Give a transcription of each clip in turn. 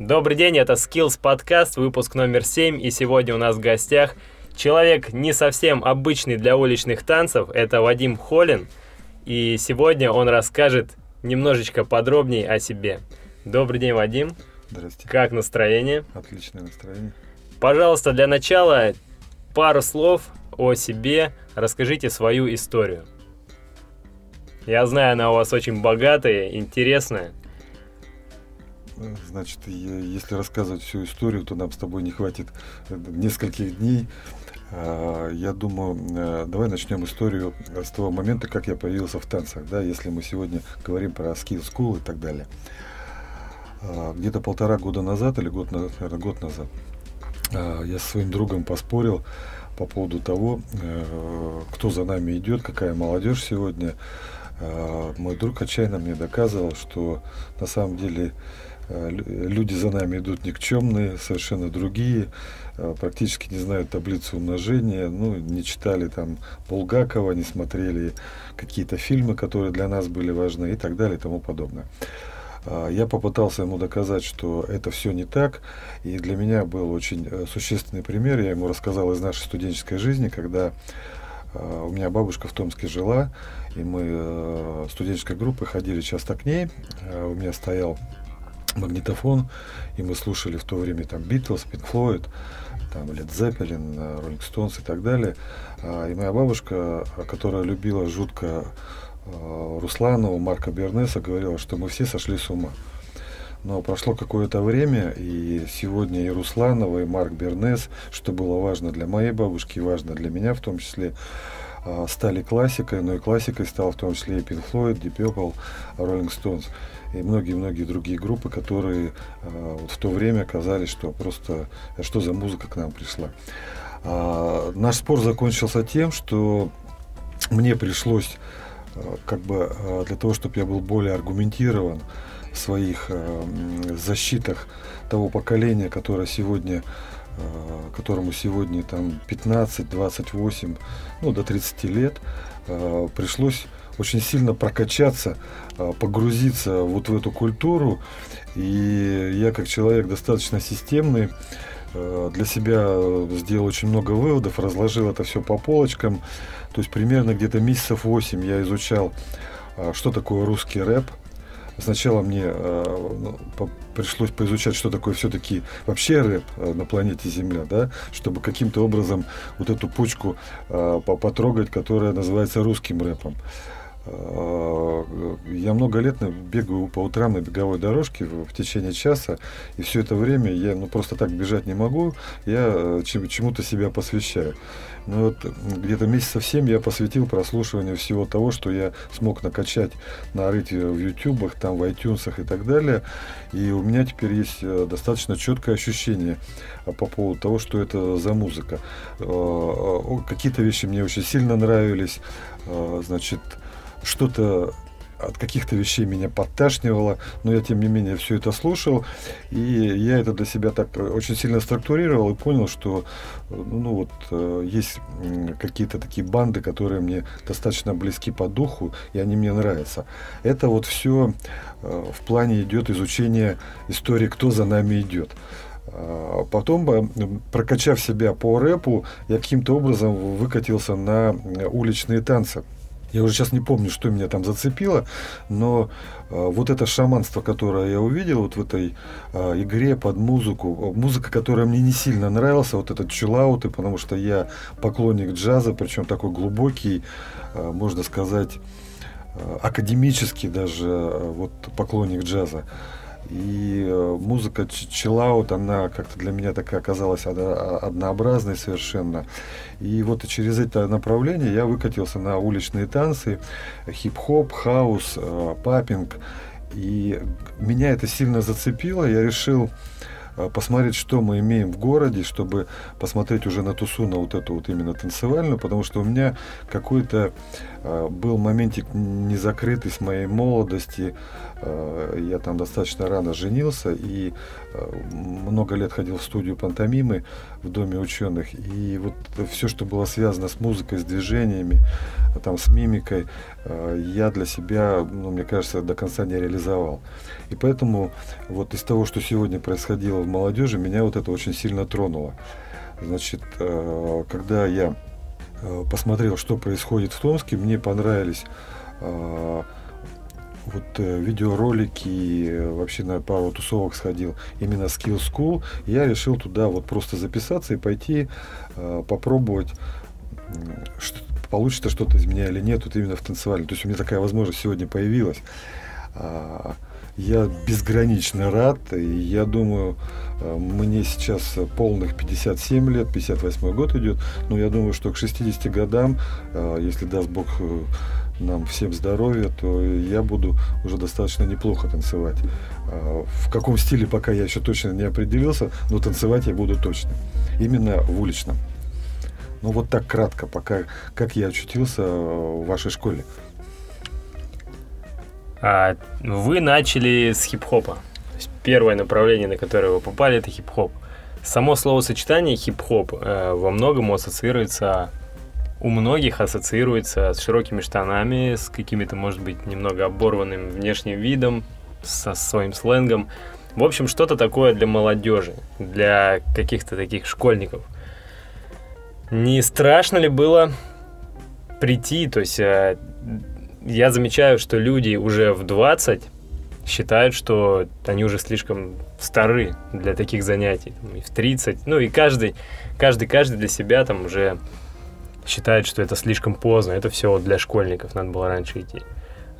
Добрый день, это Skills подкаст, выпуск номер 7, и сегодня у нас в гостях человек не совсем обычный для уличных танцев, это Вадим Холин, и сегодня он расскажет немножечко подробнее о себе. Добрый день, Вадим. Здрасте. Как настроение? Отличное настроение. Пожалуйста, для начала пару слов о себе, расскажите свою историю. Я знаю, она у вас очень богатая, интересная. Значит, если рассказывать всю историю, то нам с тобой не хватит э, нескольких дней. А, я думаю, э, давай начнем историю с того момента, как я появился в танцах, да, если мы сегодня говорим про skill school и так далее. А, где-то полтора года назад, или год, наверное, год назад, а, я со своим другом поспорил по поводу того, э, кто за нами идет, какая молодежь сегодня. Мой друг отчаянно мне доказывал, что на самом деле люди за нами идут никчемные, совершенно другие, э, практически не знают таблицу умножения, ну, не читали там Булгакова, не смотрели какие-то фильмы, которые для нас были важны и так далее и тому подобное. А, я попытался ему доказать, что это все не так, и для меня был очень э, существенный пример. Я ему рассказал из нашей студенческой жизни, когда у меня бабушка в Томске жила, и мы студенческой группой ходили часто к ней. У меня стоял магнитофон, и мы слушали в то время там Битлз, Пинк Флойд, там Лед Зеппелин, Роллинг Стоунс и так далее. А, и моя бабушка, которая любила жутко а, Русланова, Марка Бернеса, говорила, что мы все сошли с ума. Но прошло какое-то время, и сегодня и Русланова, и Марк Бернес, что было важно для моей бабушки и важно для меня в том числе, а, стали классикой, но и классикой стал в том числе и Pink Floyd, Deep Purple, Rolling и многие-многие другие группы, которые э, вот в то время казались, что просто э, что за музыка к нам пришла. А, наш спор закончился тем, что мне пришлось э, как бы э, для того, чтобы я был более аргументирован в своих защитах того поколения, которое сегодня которому сегодня там 15, 28, ну до 30 лет, пришлось очень сильно прокачаться, а, погрузиться вот в эту культуру. И я как человек достаточно системный, а, для себя сделал очень много выводов, разложил это все по полочкам. То есть примерно где-то месяцев 8 я изучал, а, что такое русский рэп. Сначала мне ну, пришлось поизучать, что такое все-таки вообще рэп на планете Земля, да, чтобы каким-то образом вот эту пучку потрогать, которая называется русским рэпом. Э, я много лет бегаю по утрам на беговой дорожке в течение часа, и все это время я ну, просто так бежать не могу, я э, чему-то себя посвящаю. Ну вот где-то месяцев семь я посвятил прослушиванию всего того, что я смог накачать, нарыть в ютубах, там в iTunes и так далее. И у меня теперь есть э, достаточно четкое ощущение по поводу того, что это за музыка. Какие-то вещи мне очень сильно нравились. Значит, что-то от каких-то вещей меня подташнивало, но я, тем не менее, все это слушал, и я это для себя так очень сильно структурировал и понял, что ну, вот, э, есть какие-то такие банды, которые мне достаточно близки по духу, и они мне нравятся. Это вот все э, в плане идет изучение истории, кто за нами идет. А потом, прокачав себя по рэпу, я каким-то образом выкатился на уличные танцы. Я уже сейчас не помню, что меня там зацепило, но э, вот это шаманство, которое я увидел вот в этой э, игре под музыку, музыка, которая мне не сильно нравилась, вот этот чиллаут, потому что я поклонник джаза, причем такой глубокий, э, можно сказать, э, академический даже э, вот поклонник джаза. И э, музыка чиллаут, она как-то для меня такая оказалась однообразной совершенно. И вот через это направление я выкатился на уличные танцы, хип-хоп, хаус, э, папинг. И меня это сильно зацепило. Я решил посмотреть, что мы имеем в городе, чтобы посмотреть уже на тусу, на вот эту вот именно танцевальную, потому что у меня какой-то был моментик незакрытый с моей молодости. Я там достаточно рано женился и много лет ходил в студию пантомимы в Доме ученых. И вот все, что было связано с музыкой, с движениями, там, с мимикой, я для себя, ну, мне кажется, до конца не реализовал. И поэтому вот из того, что сегодня происходило в молодежи, меня вот это очень сильно тронуло. Значит, э, когда я э, посмотрел, что происходит в Томске, мне понравились э, вот видеоролики, вообще на пару тусовок сходил, именно Skill School. Я решил туда вот просто записаться и пойти попробовать, что, получится что-то из меня или нет, вот именно в танцевальном. То есть у меня такая возможность сегодня появилась. А, я безгранично рад, и я думаю, э, мне сейчас полных 57 лет, 58 год идет, но я думаю, что к 60 годам, э, если даст Бог э, нам всем здоровья, то я буду уже достаточно неплохо танцевать. В каком стиле пока я еще точно не определился, но танцевать я буду точно. Именно в уличном. Ну вот так кратко, пока как я очутился в вашей школе. А, вы начали с хип-хопа. Первое направление, на которое вы попали, это хип-хоп. Само словосочетание хип-хоп э, во многом ассоциируется, у многих ассоциируется с широкими штанами, с какими-то, может быть, немного оборванным внешним видом, со своим сленгом. В общем, что-то такое для молодежи, для каких-то таких школьников. Не страшно ли было прийти, то есть э, я замечаю, что люди уже в 20 считают, что они уже слишком стары для таких занятий. И в 30, ну и каждый, каждый, каждый для себя там уже считает, что это слишком поздно, это все для школьников, надо было раньше идти.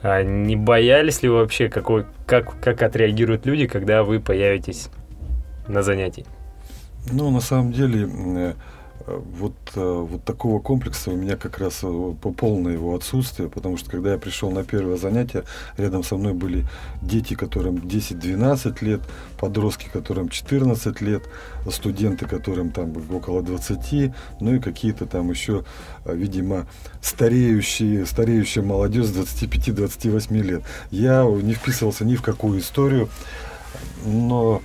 А не боялись ли вы вообще, какой, как, как отреагируют люди, когда вы появитесь на занятии? Ну, на самом деле, вот, э, вот такого комплекса у меня как раз э, по полное его отсутствие, потому что когда я пришел на первое занятие, рядом со мной были дети, которым 10-12 лет, подростки, которым 14 лет, студенты, которым там около 20, ну и какие-то там еще, э, видимо, стареющие, стареющая молодежь с 25-28 лет. Я не вписывался ни в какую историю, но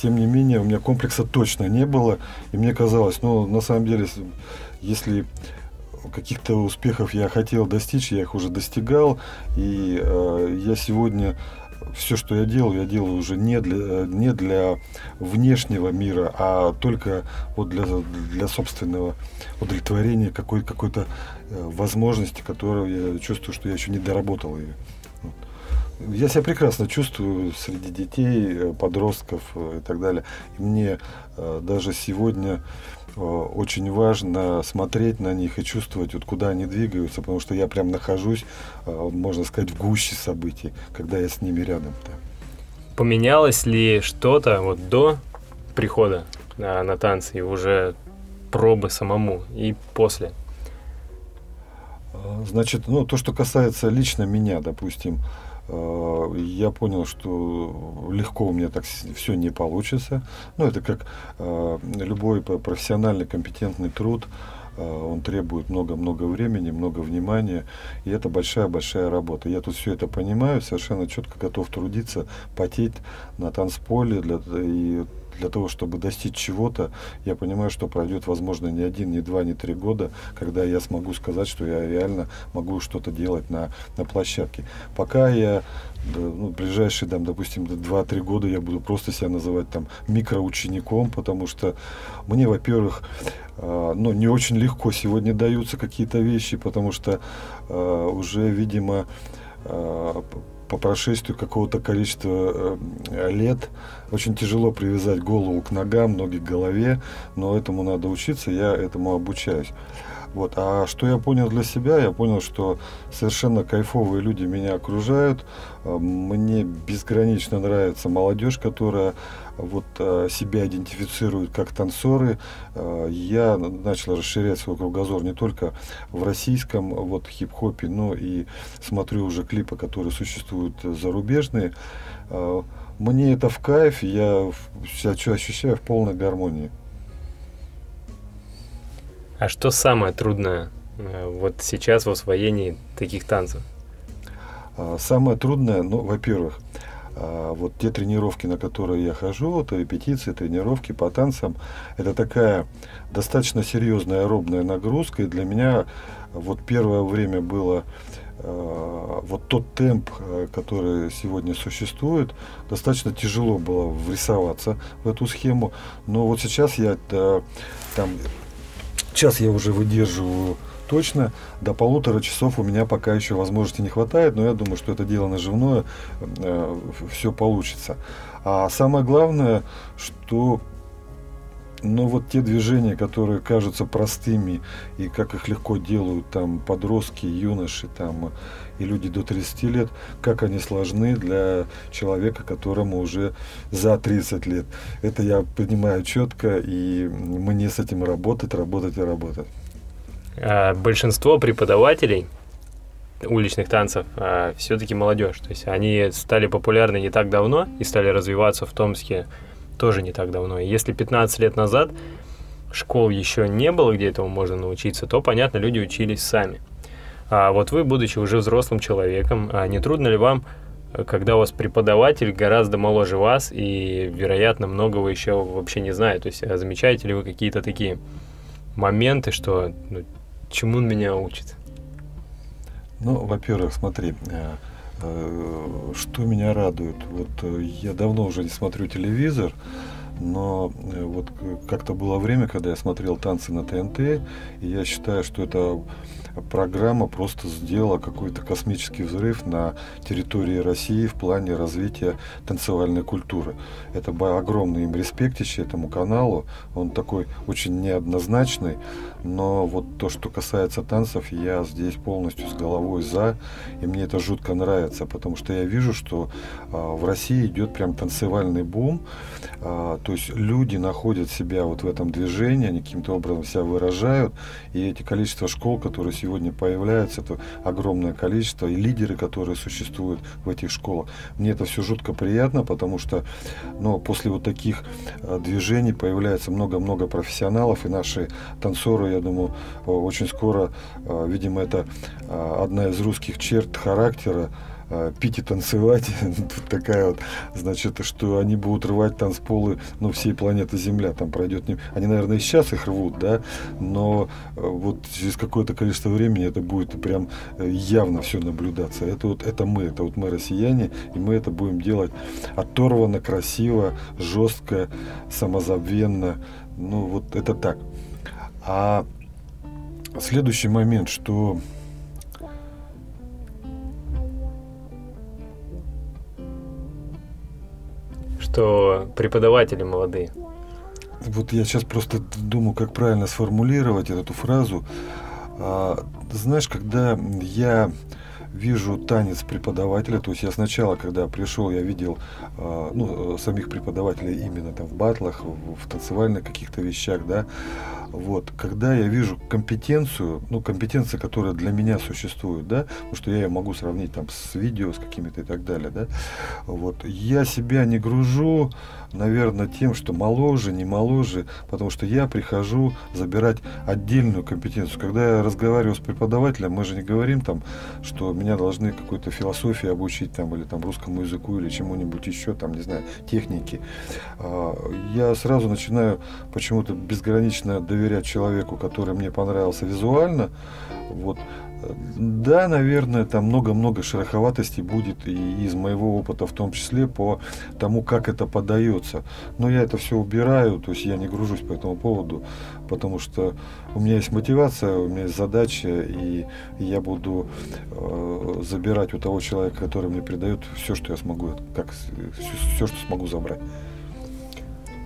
тем не менее, у меня комплекса точно не было. И мне казалось, ну, на самом деле, если каких-то успехов я хотел достичь, я их уже достигал. И э, я сегодня все, что я делаю, я делаю уже не для, не для внешнего мира, а только вот для, для собственного удовлетворения какой, какой-то э, возможности, которую я чувствую, что я еще не доработал ее. Я себя прекрасно чувствую среди детей, э, подростков э, и так далее. И мне э, даже сегодня очень важно смотреть на них и чувствовать, вот куда они двигаются, потому что я прям нахожусь, можно сказать, в гуще событий, когда я с ними рядом. Да. Поменялось ли что-то вот до прихода на, на танцы и уже пробы самому и после? Значит, ну, то, что касается лично меня, допустим, Э, я понял, что легко у меня так все не получится. Ну, это как э, любой профессиональный, компетентный труд. Э, он требует много-много времени, много внимания, и это большая-большая работа. Я тут все это понимаю, совершенно четко готов трудиться, потеть на танцполе для, и для того, чтобы достичь чего-то, я понимаю, что пройдет, возможно, не один, не два, не три года, когда я смогу сказать, что я реально могу что-то делать на, на площадке. Пока я ну, ближайшие, там, допустим, 2-3 года я буду просто себя называть там микроучеником, потому что мне, во-первых, э, ну, не очень легко сегодня даются какие-то вещи, потому что э, уже, видимо, э, по прошествию какого-то количества э, лет очень тяжело привязать голову к ногам, ноги к голове, но этому надо учиться, я этому обучаюсь. Вот. А что я понял для себя? Я понял, что совершенно кайфовые люди меня окружают. Э, мне безгранично нравится молодежь, которая вот э, себя идентифицирует как танцоры. Э, я начал расширять свой кругозор не только в российском вот хип-хопе, но и смотрю уже клипы, которые существуют зарубежные. мне это в кайф, я себя ощущаю в полной гармонии. А что самое трудное э, вот сейчас в освоении таких танцев? Самое трудное, ну, во-первых, а, вот те тренировки, на которые я хожу, это репетиции, тренировки по танцам, это такая достаточно серьезная аэробная нагрузка, и для меня вот первое время было а, вот тот темп, который сегодня существует, достаточно тяжело было врисоваться в эту схему, но вот сейчас я там час я уже выдерживаю точно. До полутора часов у меня пока еще возможности не хватает, но я думаю, что это дело наживное, э, все получится. А самое главное, что но вот те движения, которые кажутся простыми, и как их легко делают там подростки, юноши там, и люди до 30 лет, как они сложны для человека, которому уже за 30 лет. Это я понимаю четко, и мне с этим работать, работать и работать. А большинство преподавателей уличных танцев а, все-таки молодежь. То есть они стали популярны не так давно и стали развиваться в Томске тоже не так давно. И если 15 лет назад школ еще не было, где этому можно научиться, то, понятно, люди учились сами. А вот вы, будучи уже взрослым человеком, а не трудно ли вам, когда у вас преподаватель гораздо моложе вас и, вероятно, многого еще вообще не знает? То есть замечаете ли вы какие-то такие моменты, что ну, чему он меня учит? Ну, во-первых, смотри, э, э, что меня радует. Вот э, я давно уже не смотрю телевизор, но вот как-то было время, когда я смотрел танцы на ТНТ, и я считаю, что это программа просто сделала какой-то космический взрыв на территории России в плане развития танцевальной культуры. Это огромный им респектище этому каналу. Он такой очень неоднозначный, но вот то, что касается танцев, я здесь полностью с головой за, и мне это жутко нравится, потому что я вижу, что а, в России идет прям танцевальный бум, а, то есть люди находят себя вот в этом движении, они каким-то образом себя выражают, и эти количество школ, которые сегодня появляются, это огромное количество, и лидеры, которые существуют в этих школах. Мне это все жутко приятно, потому что ну, после вот таких а, движений появляется много-много профессионалов, и наши танцоры, я думаю, очень скоро, а, видимо, это а, одна из русских черт характера, пить и танцевать. Такая вот, значит, что они будут рвать танцполы, ну, всей планеты Земля. Там пройдет... Они, наверное, и сейчас их рвут, да, но э, вот через какое-то количество времени это будет прям э, явно все наблюдаться. Это вот, это мы, это вот мы россияне, и мы это будем делать оторвано, красиво, жестко, самозабвенно. Ну, вот это так. А следующий момент, что что преподаватели молодые. Вот я сейчас просто думаю, как правильно сформулировать эту фразу. А, знаешь, когда я вижу танец преподавателя, то есть я сначала, когда пришел, я видел э, ну, самих преподавателей именно там в батлах, в, в танцевальных каких-то вещах, да, вот, когда я вижу компетенцию, ну, компетенция, которая для меня существует, да, потому что я ее могу сравнить там с видео, с какими-то и так далее, да, вот, я себя не гружу, наверное, тем, что моложе, не моложе, потому что я прихожу забирать отдельную компетенцию. Когда я разговариваю с преподавателем, мы же не говорим там, что меня должны какой-то философии обучить там, или там русскому языку, или чему-нибудь еще, там, не знаю, техники. А, я сразу начинаю почему-то безгранично доверять человеку, который мне понравился визуально, вот, да, наверное, там много-много шероховатостей будет и из моего опыта, в том числе по тому, как это подается. Но я это все убираю, то есть я не гружусь по этому поводу, потому что у меня есть мотивация, у меня есть задача, и я буду э, забирать у того человека, который мне придает все, что я смогу, как все, все, что смогу забрать.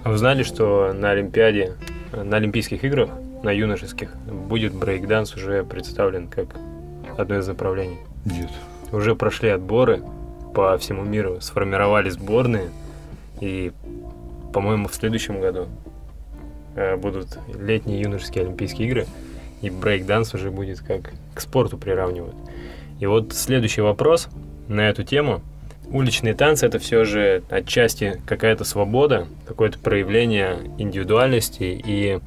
А вы знали, что на Олимпиаде, на Олимпийских играх на юношеских будет брейкданс уже представлен как одно из направлений? Нет. Уже прошли отборы по всему миру, сформировали сборные, и, по-моему, в следующем году э, будут летние юношеские Олимпийские игры, и брейкданс уже будет как к спорту приравнивают. И вот следующий вопрос на эту тему. уличные танцы это все же отчасти какая-то свобода, какое-то проявление индивидуальности и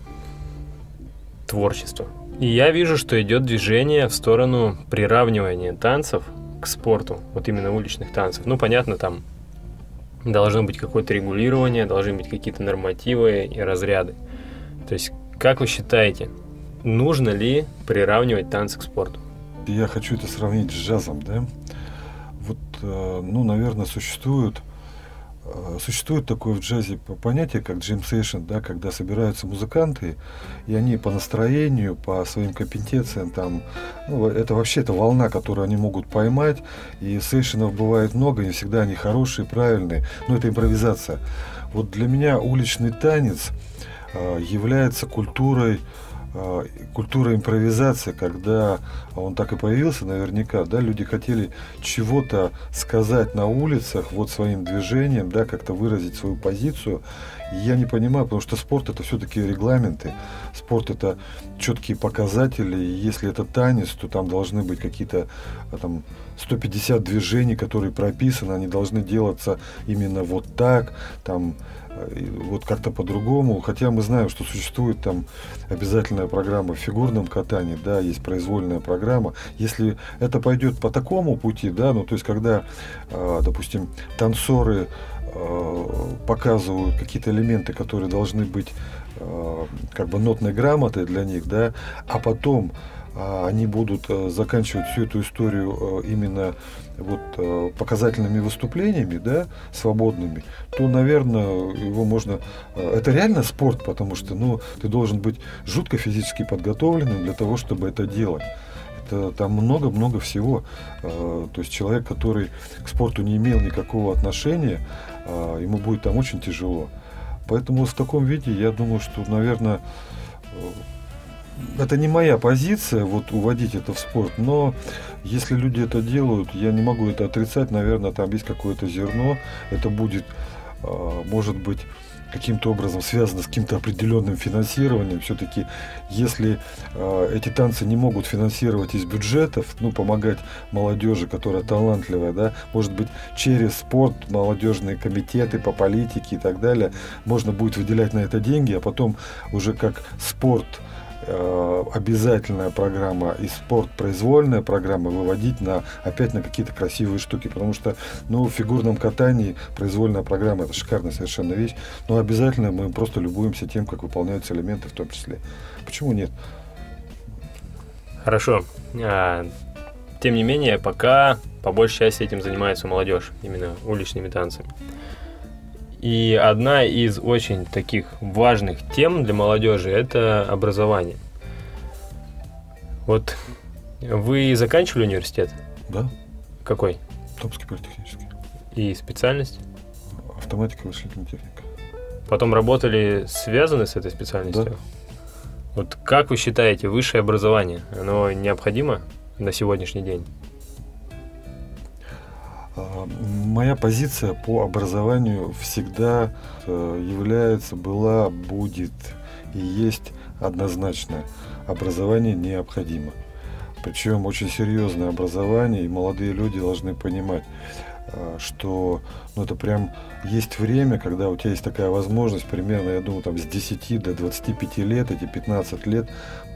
творчества. И я вижу, что идет движение в сторону приравнивания танцев к спорту, вот именно уличных танцев. Ну, понятно, там должно быть какое-то регулирование, должны быть какие-то нормативы и разряды. То есть, как вы считаете, нужно ли приравнивать танцы к спорту? Я хочу это сравнить с джазом, да? Вот, э, ну, наверное, существуют существует такое в джазе понятие, как джем сейшн, да, когда собираются музыканты, и они по настроению, по своим компетенциям, там, ну, это вообще это волна, которую они могут поймать, и сейшенов бывает много, не всегда они хорошие, правильные, но это импровизация. Вот для меня уличный танец э, является культурой, культура импровизации, когда он так и появился наверняка, да, люди хотели чего-то сказать на улицах, вот своим движением, да, как-то выразить свою позицию. Я не понимаю, потому что спорт это все-таки регламенты, спорт это четкие показатели, и если это танец, то там должны быть какие-то а, там 150 движений, которые прописаны, они должны делаться именно вот так, там вот как-то по-другому. Хотя мы знаем, что существует там обязательная программа в фигурном катании, да, есть произвольная программа. Если это пойдет по такому пути, да, ну то есть когда, а, допустим, танцоры а, показывают какие-то элементы, которые должны быть а, как бы нотной грамотой для них, да, а потом они будут заканчивать всю эту историю именно вот, э, показательными выступлениями, да, свободными, то, наверное, его можно... Э, это реально спорт, потому что, ну, ты должен быть жутко физически подготовленным для того, чтобы это делать. Это там много-много всего. Э, то есть человек, который к спорту не имел никакого отношения, ему будет там очень тяжело. Поэтому в таком виде я думаю, что, наверное, это не моя позиция, вот уводить это в спорт, но если люди это делают, я не могу это отрицать, наверное, там есть какое-то зерно, это будет, а, может быть, каким-то образом связано с каким-то определенным финансированием. Все-таки, если э, эти танцы не могут финансировать из бюджетов, ну, помогать молодежи, которая талантливая, да, может быть, через спорт, молодежные комитеты по политике и так далее, можно будет выделять на это деньги, а потом уже как спорт Э, обязательная программа и спорт произвольная программа выводить на опять на какие-то красивые штуки, потому что ну в фигурном катании произвольная программа это шикарная совершенно вещь, но обязательно мы просто любуемся тем, как выполняются элементы в том числе. Почему нет? Хорошо. А, тем не менее, пока по большей части этим занимается молодежь, именно уличными танцами. И одна из очень таких важных тем для молодежи – это образование. Вот вы заканчивали университет? Да. Какой? Томский политехнический. И специальность? Автоматика, вычислительная техника. Потом работали связаны с этой специальностью? Да. Вот как вы считаете, высшее образование, оно необходимо на сегодняшний день? А, моя позиция по образованию всегда э, является, была, будет и есть однозначная. Образование необходимо. Причем очень серьезное образование, и молодые люди должны понимать, э, что ну, это прям есть время, когда у тебя есть такая возможность, примерно, я думаю, там с 10 до 25 лет, эти 15 лет,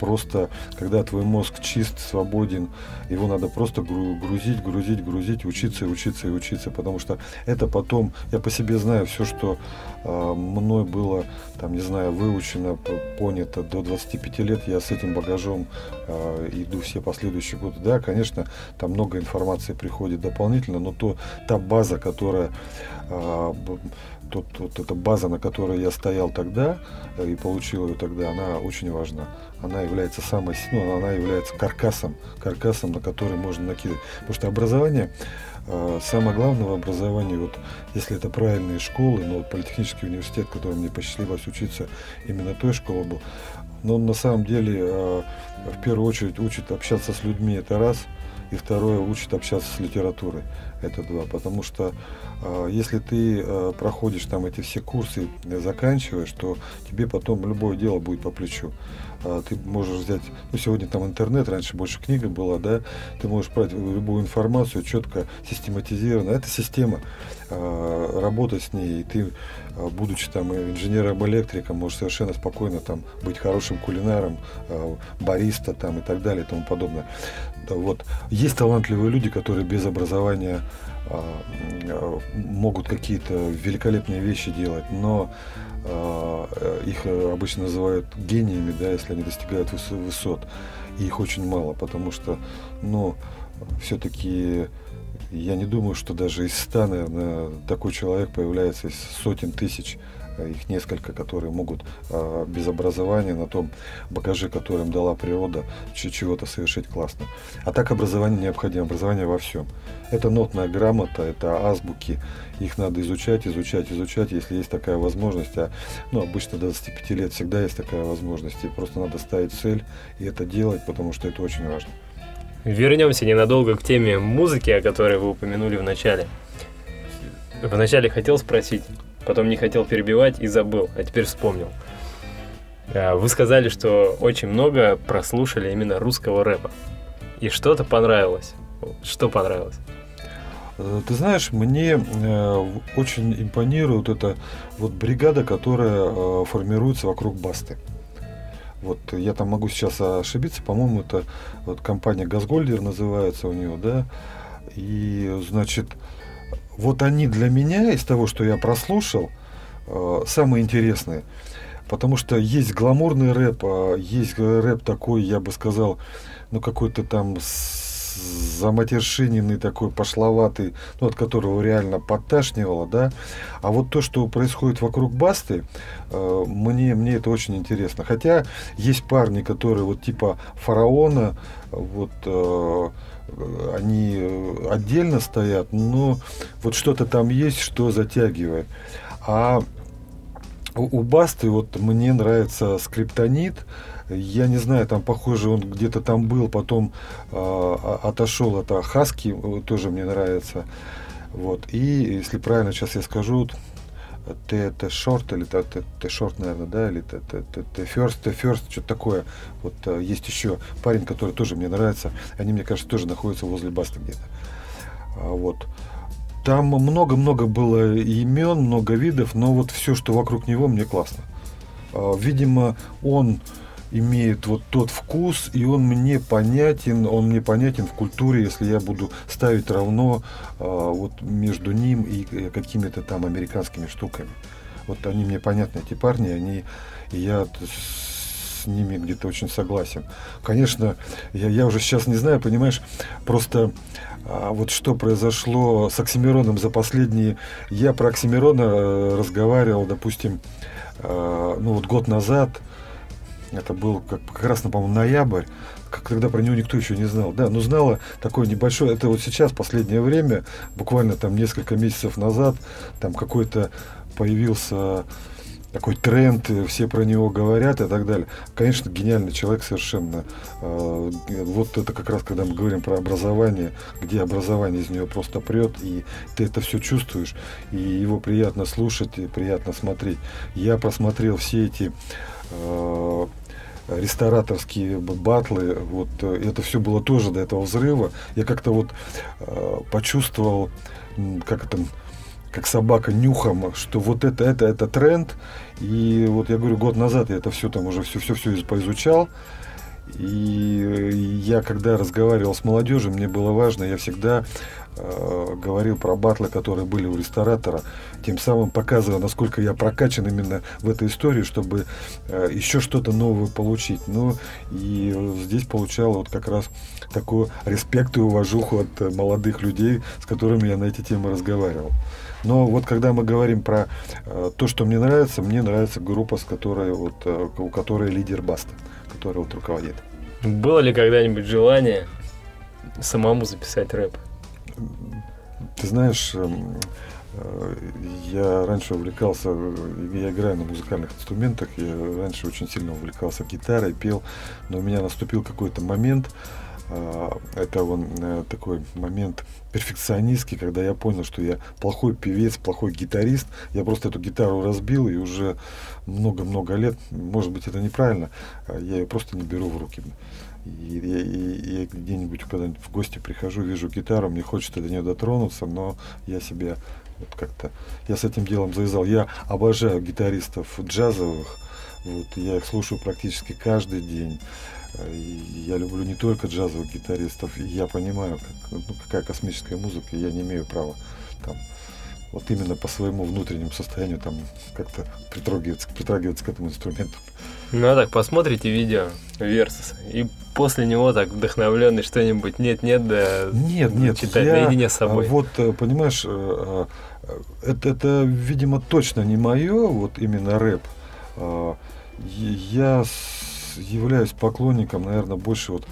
просто, когда твой мозг чист, свободен, его надо просто грузить, грузить, грузить, учиться и учиться и учиться, потому что это потом, я по себе знаю, все, что э, мной было, там, не знаю, выучено, понято до 25 лет, я с этим багажом э, иду все последующие годы. Да, конечно, там много информации приходит дополнительно, но то, та база, которая а, тот, вот эта база, на которой я стоял тогда э, и получил ее тогда, она очень важна. Она является самой, ну, она является каркасом, каркасом, на который можно накидывать. Потому что образование, а, самое главное в образовании, вот если это правильные школы, но вот политехнический университет, который мне посчастливилось учиться, именно той школы был, но он на самом деле а, в первую очередь учит общаться с людьми, это раз – и второе учит общаться с литературой. Это два. Потому что э, если ты э, проходишь там эти все курсы, заканчиваешь, то тебе потом любое дело будет по плечу. Э, ты можешь взять, ну сегодня там интернет, раньше больше книга была, да, ты можешь брать любую информацию четко систематизированно. Это система, э, работать с ней, и ты, э, будучи там инженером-электриком, можешь совершенно спокойно там быть хорошим кулинаром, э, бариста там и так далее и тому подобное. Вот. Есть талантливые люди, которые без образования а, могут какие-то великолепные вещи делать, но а, их обычно называют гениями, да, если они достигают высот. И их очень мало, потому что, ну, все-таки я не думаю, что даже из ста, наверное, такой человек появляется из сотен тысяч Э, их несколько, которые могут э, без образования на том багаже, который им дала природа, чего-то совершить классно. А так образование необходимо, образование во всем. Это нотная грамота, это азбуки, их надо изучать, изучать, изучать, если есть такая возможность. А, ну, обычно до 25 лет всегда есть такая возможность, и просто надо ставить цель и это делать, потому что это очень важно. Вернемся ненадолго к теме музыки, о которой вы упомянули в начале. Вначале хотел спросить, потом не хотел перебивать и забыл, а теперь вспомнил. А, вы сказали, что очень много прослушали именно русского рэпа. И что-то понравилось. Что понравилось? Э, ты знаешь, мне э, очень импонирует эта вот бригада, которая э, формируется вокруг Басты. Вот я там могу сейчас ошибиться, по-моему, это вот компания Газгольдер называется у нее, да. И, значит, вот они для меня, из того, что я прослушал, э, самые интересные. Потому что есть гламурный рэп, а есть рэп такой, я бы сказал, ну какой-то там заматершиненный такой, пошловатый, ну, от которого реально подташнивало, да. А вот то, что происходит вокруг Басты, э, мне, мне это очень интересно. Хотя есть парни, которые вот типа фараона, вот э, они отдельно стоят, но вот что-то там есть, что затягивает. А у Басты вот мне нравится скриптонит. Я не знаю, там похоже он где-то там был, потом э, отошел. Это Хаски тоже мне нравится. Вот. И если правильно сейчас я скажу, Т шорт или Т шорт, наверное, да, или Т first, Т first, что-то такое. Вот э, есть еще парень, который тоже мне нравится. Они, мне кажется, тоже находятся возле Баста где-то. А, вот. Там много-много было имен, много видов, но вот все, что вокруг него, мне классно. А, видимо, он имеет вот тот вкус, и он мне понятен, он мне понятен в культуре, если я буду ставить равно э, вот между ним и э, какими-то там американскими штуками. Вот они мне понятны, эти парни, они, и я с ними где-то очень согласен. Конечно, я, я уже сейчас не знаю, понимаешь, просто а вот что произошло с Оксимироном за последние... Я про Оксимирона э, разговаривал, допустим, э, ну вот год назад, это был как, как раз, по-моему, ноябрь, когда про него никто еще не знал. Да, но знала такое небольшое, это вот сейчас, последнее время, буквально там несколько месяцев назад, там какой-то появился такой тренд, все про него говорят и так далее. Конечно, гениальный человек совершенно. А, вот это как раз, когда мы говорим про образование, где образование из него просто прет, и ты это все чувствуешь, и его приятно слушать, и приятно смотреть. Я просмотрел все эти а, рестораторские батлы, вот э, это все было тоже до этого взрыва. Я как-то вот э, почувствовал, как это, как собака нюхом, что вот это, это, это тренд. И вот я говорю, год назад я это все там уже все, все, все поизучал. И я, когда разговаривал с молодежью, мне было важно, я всегда э, говорил про батлы, которые были у ресторатора, тем самым показывая, насколько я прокачан именно в этой истории, чтобы э, еще что-то новое получить. Ну, и здесь получал вот как раз такую респект и уважуху от молодых людей, с которыми я на эти темы разговаривал. Но вот когда мы говорим про э, то, что мне нравится, мне нравится группа, с которой вот, э, у которой лидер Баста, который вот руководит. Было ли когда-нибудь желание самому записать рэп? Ты знаешь, эм, э, я раньше увлекался, я играю на музыкальных инструментах, я раньше очень сильно увлекался гитарой, пел, но у меня наступил какой-то момент, А, это он э, такой момент перфекционистский, когда я понял, что я плохой певец, плохой гитарист. Я просто эту гитару разбил и уже много-много лет, может быть, это неправильно, а я ее просто не беру в руки. И я, и, я где-нибудь когда-нибудь в гости прихожу, вижу гитару, мне хочется до нее дотронуться, но я себе вот как-то, я с этим делом завязал. Я обожаю гитаристов джазовых, вот, я их слушаю практически каждый день. И я люблю не только джазовых гитаристов, я понимаю, как, ну, какая космическая музыка, я не имею права там вот именно по своему внутреннему состоянию там как-то притрагиваться, притрагиваться к этому инструменту. Ну а так, посмотрите видео Versus, и после него так вдохновленный что-нибудь нет-нет, да нет, нет, читать я, наедине с собой. Вот, э, понимаешь, э, э, это, это, видимо, точно не мое, вот именно рэп. А, я являюсь поклонником, наверное, больше вот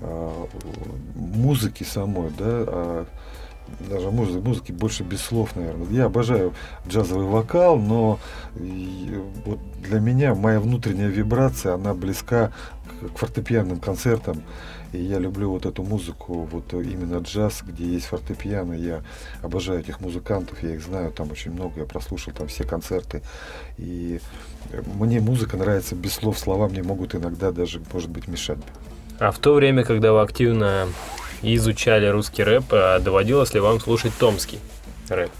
а, музыки самой, да, а даже музыки, музыки больше без слов, наверное. Я обожаю джазовый вокал, но вот для меня моя внутренняя вибрация, она близка к фортепианным концертам. И я люблю вот эту музыку, вот именно джаз, где есть фортепиано. Я обожаю этих музыкантов, я их знаю, там очень много, я прослушал там все концерты. И мне музыка нравится без слов, слова мне могут иногда даже, может быть, мешать. А в то время, когда вы активно изучали русский рэп, а доводилось ли вам слушать томский рэп?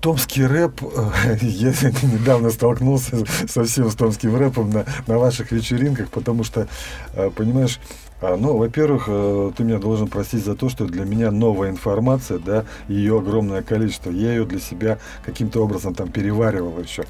Томский рэп, э, я недавно столкнулся совсем с томским рэпом на, на ваших вечеринках, потому что, э, понимаешь, ну, во-первых, э, ты меня должен простить за то, что для меня новая информация, да, ее огромное количество. Я ее для себя каким-то образом там переваривал еще.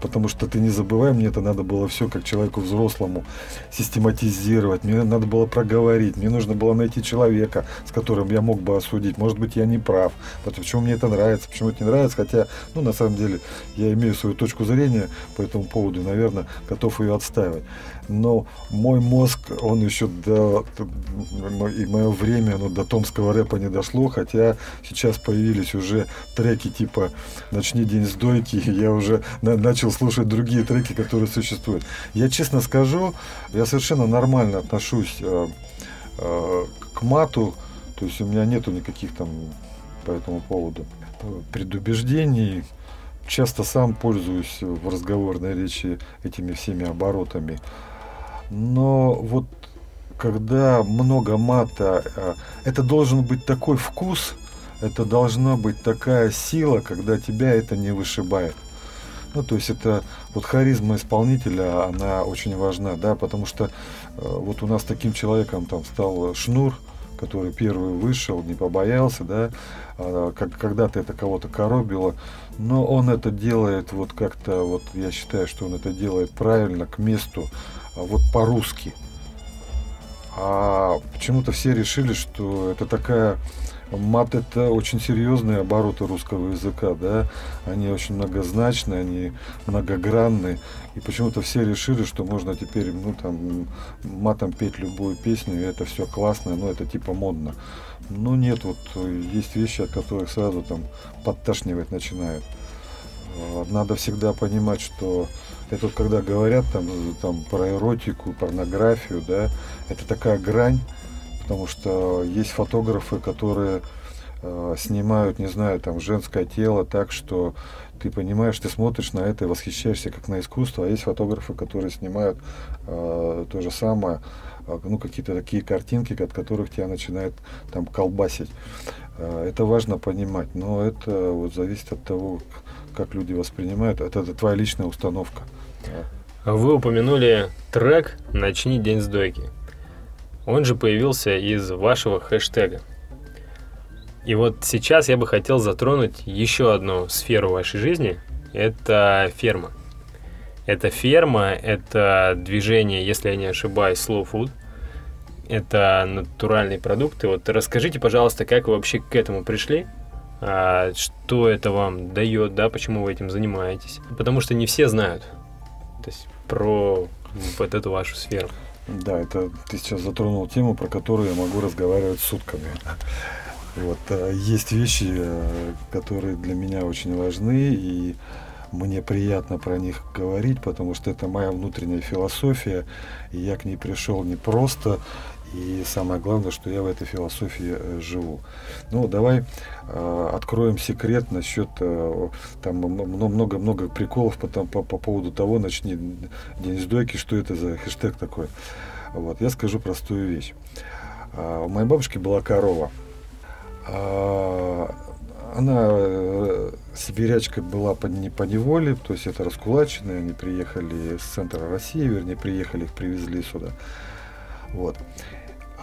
Потому что ты не забывай, мне это надо было все как человеку взрослому систематизировать. Мне надо было проговорить. Мне нужно было найти человека, с которым я мог бы осудить. Может быть, я не прав. Почему мне это нравится, почему это не нравится. Хотя, ну, на самом деле, я имею свою точку зрения по этому поводу, наверное, готов ее отстаивать но мой мозг, он еще до, и мое время, оно до томского рэпа не дошло, хотя сейчас появились уже треки типа «Начни день с дойки», я уже на, начал слушать другие треки, которые существуют. Я честно скажу, я совершенно нормально отношусь э, э, к мату, то есть у меня нету никаких там по этому поводу предубеждений, часто сам пользуюсь в разговорной речи этими всеми оборотами. Но вот когда много мата, э, это должен быть такой вкус, это должна быть такая сила, когда тебя это не вышибает. Ну, то есть это вот харизма исполнителя, она очень важна, да, потому что э, вот у нас таким человеком там стал Шнур, который первый вышел, не побоялся, да, а, как когда-то это кого-то коробило, но он это делает вот как-то, вот я считаю, что он это делает правильно, к месту, вот по-русски. А почему-то все решили, что это такая мат это очень серьезные обороты русского языка, да, они очень многозначные, они многогранные, и почему-то все решили, что можно теперь, ну, там, матом петь любую песню, и это все классно, но это типа модно. Но нет, вот есть вещи, от которых сразу там подташнивать начинает. Надо всегда понимать, что это вот когда говорят там, там про эротику, порнографию, да, это такая грань, потому что есть фотографы, которые э, снимают, не знаю, там женское тело так, что ты понимаешь, ты смотришь на это и восхищаешься как на искусство, а есть фотографы, которые снимают э, то же самое, э, ну какие-то такие картинки, от которых тебя начинает там колбасить. Э, это важно понимать, но это вот зависит от того, как люди воспринимают. Это, это твоя личная установка. Вы упомянули трек «Начни день с дойки». Он же появился из вашего хэштега. И вот сейчас я бы хотел затронуть еще одну сферу вашей жизни. Это ферма. Это ферма, это движение, если я не ошибаюсь, slow food. Это натуральные продукты. Вот расскажите, пожалуйста, как вы вообще к этому пришли? А, что это вам дает, да, почему вы этим занимаетесь? Потому что не все знают то есть про вот эту вашу сферу. Да, это ты сейчас затронул тему, про которую я могу разговаривать сутками. Вот, э, есть вещи, э, которые для меня очень важны, и мне приятно про них говорить, потому что это моя внутренняя философия, и я к ней пришел не просто И самое главное, что я в этой философии э, живу. Ну, давай э, откроем секрет насчет э, там много-много приколов по, по, по поводу того, начни день сдойки, что это за хэштег такой. Вот, я скажу простую вещь. Э, у моей бабушки была корова. Э, она сибирячка была по, не по неволе, то есть это раскулаченные, они приехали с центра России, вернее, приехали, их привезли сюда. Вот.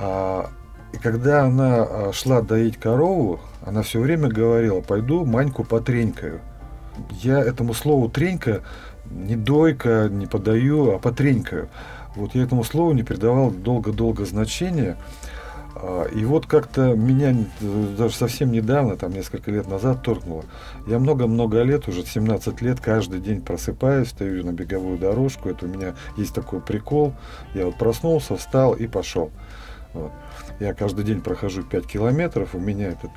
А, и когда она а, шла доить корову, она все время говорила, пойду Маньку потренькаю. Я этому слову тренька не дойка, не подаю, а потренькаю. Вот я этому слову не придавал долго-долго значения. А, и вот как-то меня даже совсем недавно, там несколько лет назад торкнуло. Я много-много лет, уже 17 лет, каждый день просыпаюсь, стою на беговую дорожку. Это у меня есть такой прикол. Я вот проснулся, встал и пошел. Вот. Я каждый день прохожу 5 километров, у меня этот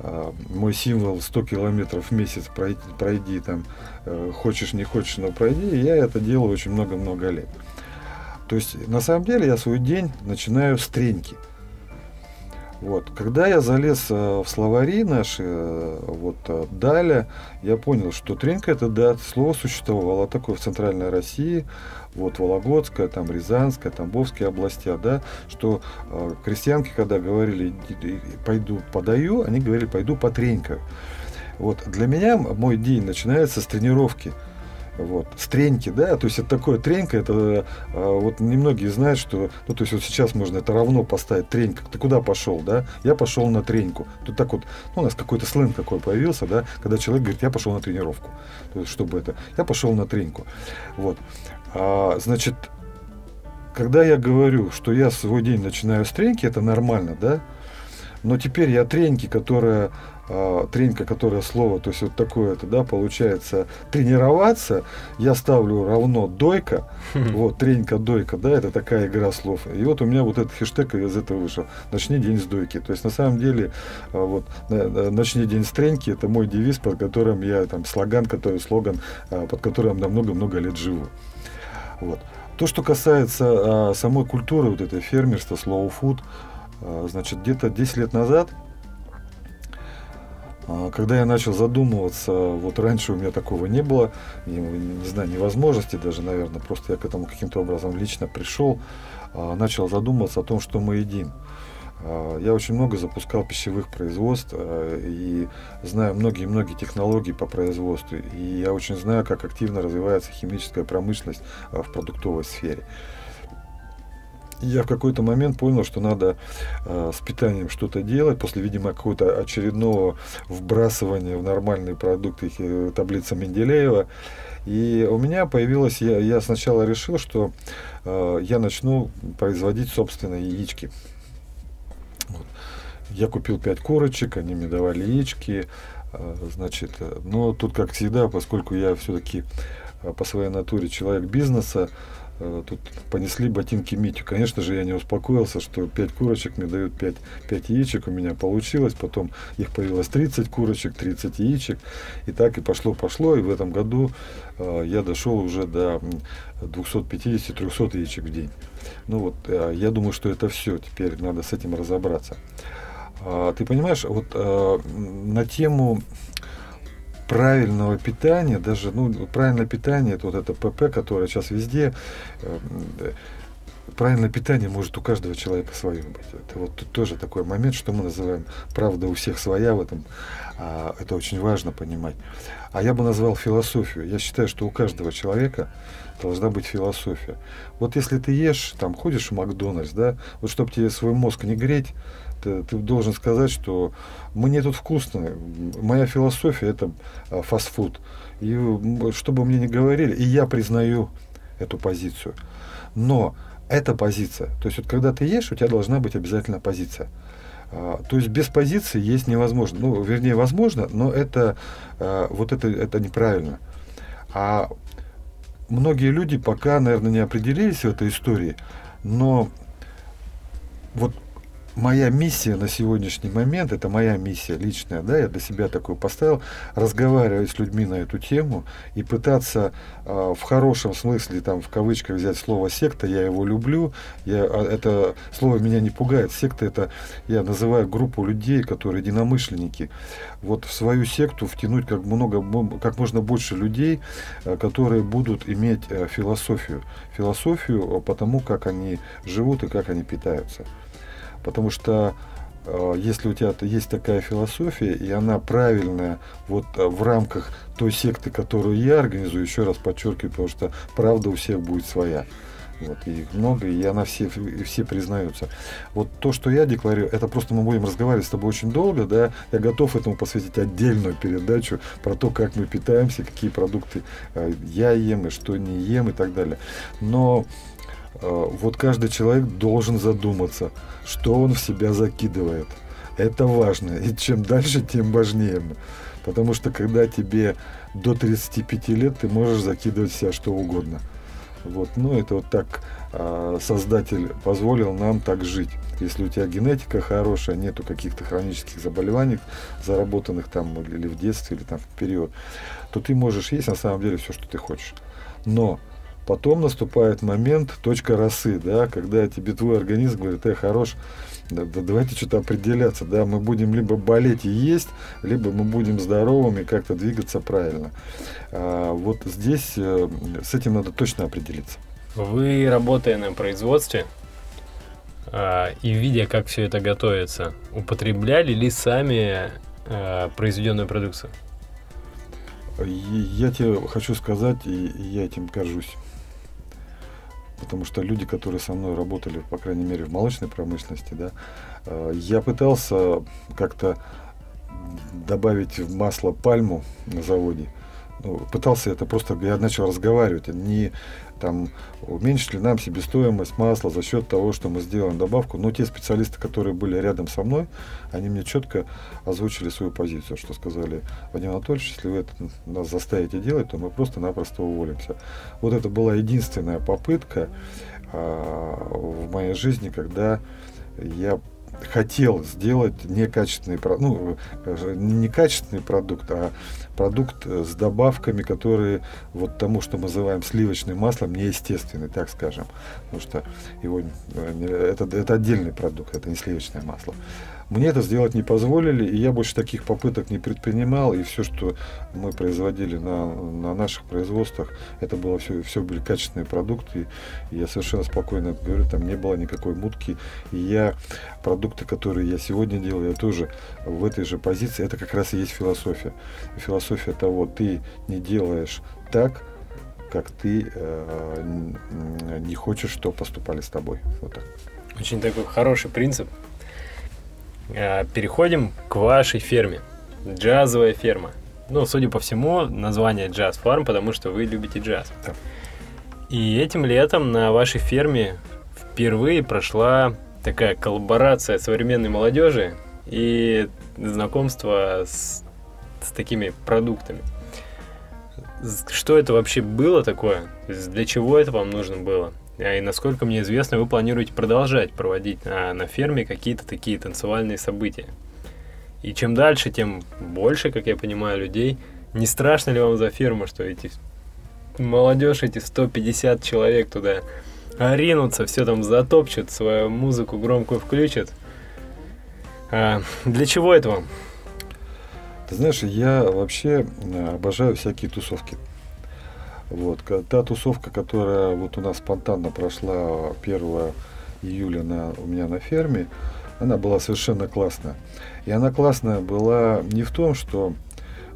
э, мой символ 100 километров в месяц пройди, пройди там, э, хочешь не хочешь, но пройди, и я это делаю очень много-много лет. То есть на самом деле я свой день начинаю с треньки. Вот. Когда я залез э, в словари наши, э, вот э, далее, я понял, что тренька это да, слово существовало такое в Центральной России, вот Вологодская, там Рязанская, Тамбовские области, да, что э, крестьянки, когда говорили пойду подаю, они говорили пойду потренькаю. Вот для меня мой день начинается с тренировки. Вот, с треньки, да, то есть это такое тренька, это а, вот немногие знают, что, ну, то есть вот сейчас можно это равно поставить, тренька, ты куда пошел, да, я пошел на треньку, тут так вот, ну, у нас какой-то сленг такой появился, да, когда человек говорит, я пошел на тренировку, то есть чтобы это, я пошел на треньку, вот, а, значит, когда я говорю, что я свой день начинаю с треньки, это нормально, да, но теперь я треньки, которая а, тренька, которое слово, то есть вот такое это, да, получается, тренироваться, я ставлю равно дойка, вот, тренька, дойка, да, это такая игра слов. И вот у меня вот этот хэштег из этого вышел. Начни день с дойки. То есть на самом деле, а, вот, начни день с треньки, это мой девиз, под которым я, там, слоган, который, слоган, а, под которым я много-много лет живу. Вот. То, что касается а, самой культуры, вот этой фермерства, slow food, а, значит, где-то 10 лет назад а, когда я начал задумываться, вот раньше у меня такого не было, не, не знаю, невозможности даже, наверное, просто я к этому каким-то образом лично пришел, а, начал задумываться о том, что мы едим. А, я очень много запускал пищевых производств и знаю многие-многие технологии по производству. И я очень знаю, как активно развивается химическая промышленность в продуктовой сфере я в какой-то момент понял, что надо э, с питанием что-то делать после, видимо, какого-то очередного вбрасывания в нормальные продукты э, таблица Менделеева. И у меня появилось, я, я сначала решил, что э, я начну производить собственные яички. Я купил пять курочек, они мне давали яички. Э, значит, э, но тут, как всегда, поскольку я все-таки э, по своей натуре человек бизнеса, тут понесли ботинки Митю. Конечно же, я не успокоился, что 5 курочек мне дают 5, 5 яичек. У меня получилось. Потом их появилось 30 курочек, 30 яичек. И так и пошло-пошло. И в этом году я дошел уже до 250-300 яичек в день. Ну вот, я думаю, что это все. Теперь надо с этим разобраться. Э, ты понимаешь, вот э, на тему правильного питания, даже ну, правильное питание, это вот это ПП, которое сейчас везде, э, правильное питание может у каждого человека свое быть. Это вот тут тоже такой момент, что мы называем правда у всех своя в этом. А, это очень важно понимать. А я бы назвал философию. Я считаю, что у каждого человека должна быть философия. Вот если ты ешь, там ходишь в Макдональдс, да, вот чтобы тебе свой мозг не греть, ты, должен сказать, что мне тут вкусно, моя философия это а, фастфуд. И что бы мне ни говорили, и я признаю эту позицию. Но эта позиция, то есть вот когда ты ешь, у тебя должна быть обязательно позиция. А, то есть без позиции есть невозможно. Ну, вернее, возможно, но это а, вот это, это неправильно. А многие люди пока, наверное, не определились в этой истории, но вот моя миссия на сегодняшний момент, это моя миссия личная, да, я для себя такую поставил, разговаривать с людьми на эту тему и пытаться э, в хорошем смысле, там, в кавычках взять слово секта, я его люблю, я, а, это слово меня не пугает, секта это, я называю группу людей, которые единомышленники, вот в свою секту втянуть как много, как можно больше людей, э, которые будут иметь э, философию, философию по тому, как они живут и как они питаются. Потому что э, если у тебя есть такая философия, и она правильная вот э, в рамках той секты, которую я организую, еще раз подчеркиваю, потому что правда у всех будет своя. Вот, и их много, и она все, и все признаются. Вот то, что я декларирую, это просто мы будем разговаривать с тобой очень долго, да, я готов этому посвятить отдельную передачу про то, как мы питаемся, какие продукты э, я ем и что не ем и так далее. Но вот каждый человек должен задуматься, что он в себя закидывает. Это важно. И чем дальше, тем важнее. Потому что когда тебе до 35 лет, ты можешь закидывать себя что угодно. Вот, ну, это вот так э, Создатель позволил нам так жить. Если у тебя генетика хорошая, нету каких-то хронических заболеваний, заработанных там или в детстве, или там в период, то ты можешь есть на самом деле все, что ты хочешь. Но Потом наступает момент, точка росы, да, когда тебе твой организм говорит, э, хорош, да, да, давайте что-то определяться, да, мы будем либо болеть и есть, либо мы будем здоровыми, как-то двигаться правильно. А, вот здесь э, с этим надо точно определиться. Вы, работая на производстве, а, и видя, как все это готовится, употребляли ли сами а, произведенную продукцию? Я тебе хочу сказать, и я этим горжусь потому что люди, которые со мной работали, по крайней мере, в молочной промышленности, да, э, я пытался как-то добавить в масло пальму на заводе. Ну, пытался это просто, я начал разговаривать, не там уменьшили нам себестоимость масла за счет того, что мы сделаем добавку. Но те специалисты, которые были рядом со мной, они мне четко озвучили свою позицию, что сказали, Вадим Анатольевич, если вы это нас заставите делать, то мы просто-напросто уволимся. Вот это была единственная попытка а, в моей жизни, когда я хотел сделать некачественный, ну, не некачественный продукт, а продукт с добавками, которые вот тому, что мы называем сливочным маслом, неестественный, так скажем. Потому что его, э, это, это отдельный продукт, это не сливочное масло. Мне это сделать не позволили, и я больше таких попыток не предпринимал, и все, что мы производили на, на наших производствах, это было все, все были качественные продукты, и я совершенно спокойно это говорю, там не было никакой мутки, и я, продукты, которые я сегодня делаю, я тоже в этой же позиции, это как раз и есть философия. Философия того, ты не делаешь так, как ты э, не хочешь, что поступали с тобой. Вот так. Очень такой хороший принцип. Э, переходим к вашей ферме. Джазовая ферма. Ну, судя по всему, название Джаз Фарм, потому что вы любите джаз. Да. И этим летом на вашей ферме впервые прошла такая коллаборация современной молодежи и знакомство с, с такими продуктами. Что это вообще было такое? Для чего это вам нужно было? А, и насколько мне известно, вы планируете продолжать проводить на, на ферме какие-то такие танцевальные события. И чем дальше, тем больше, как я понимаю, людей. Не страшно ли вам за ферму, что эти молодежь, эти 150 человек туда ринутся, все там затопчут, свою музыку громкую включат? А, для чего это вам? Ты знаешь, я вообще э, обожаю всякие тусовки. Вот. Та тусовка, которая вот у нас спонтанно прошла 1 июля на, у меня на ферме, она была совершенно классная. И она классная была не в том, что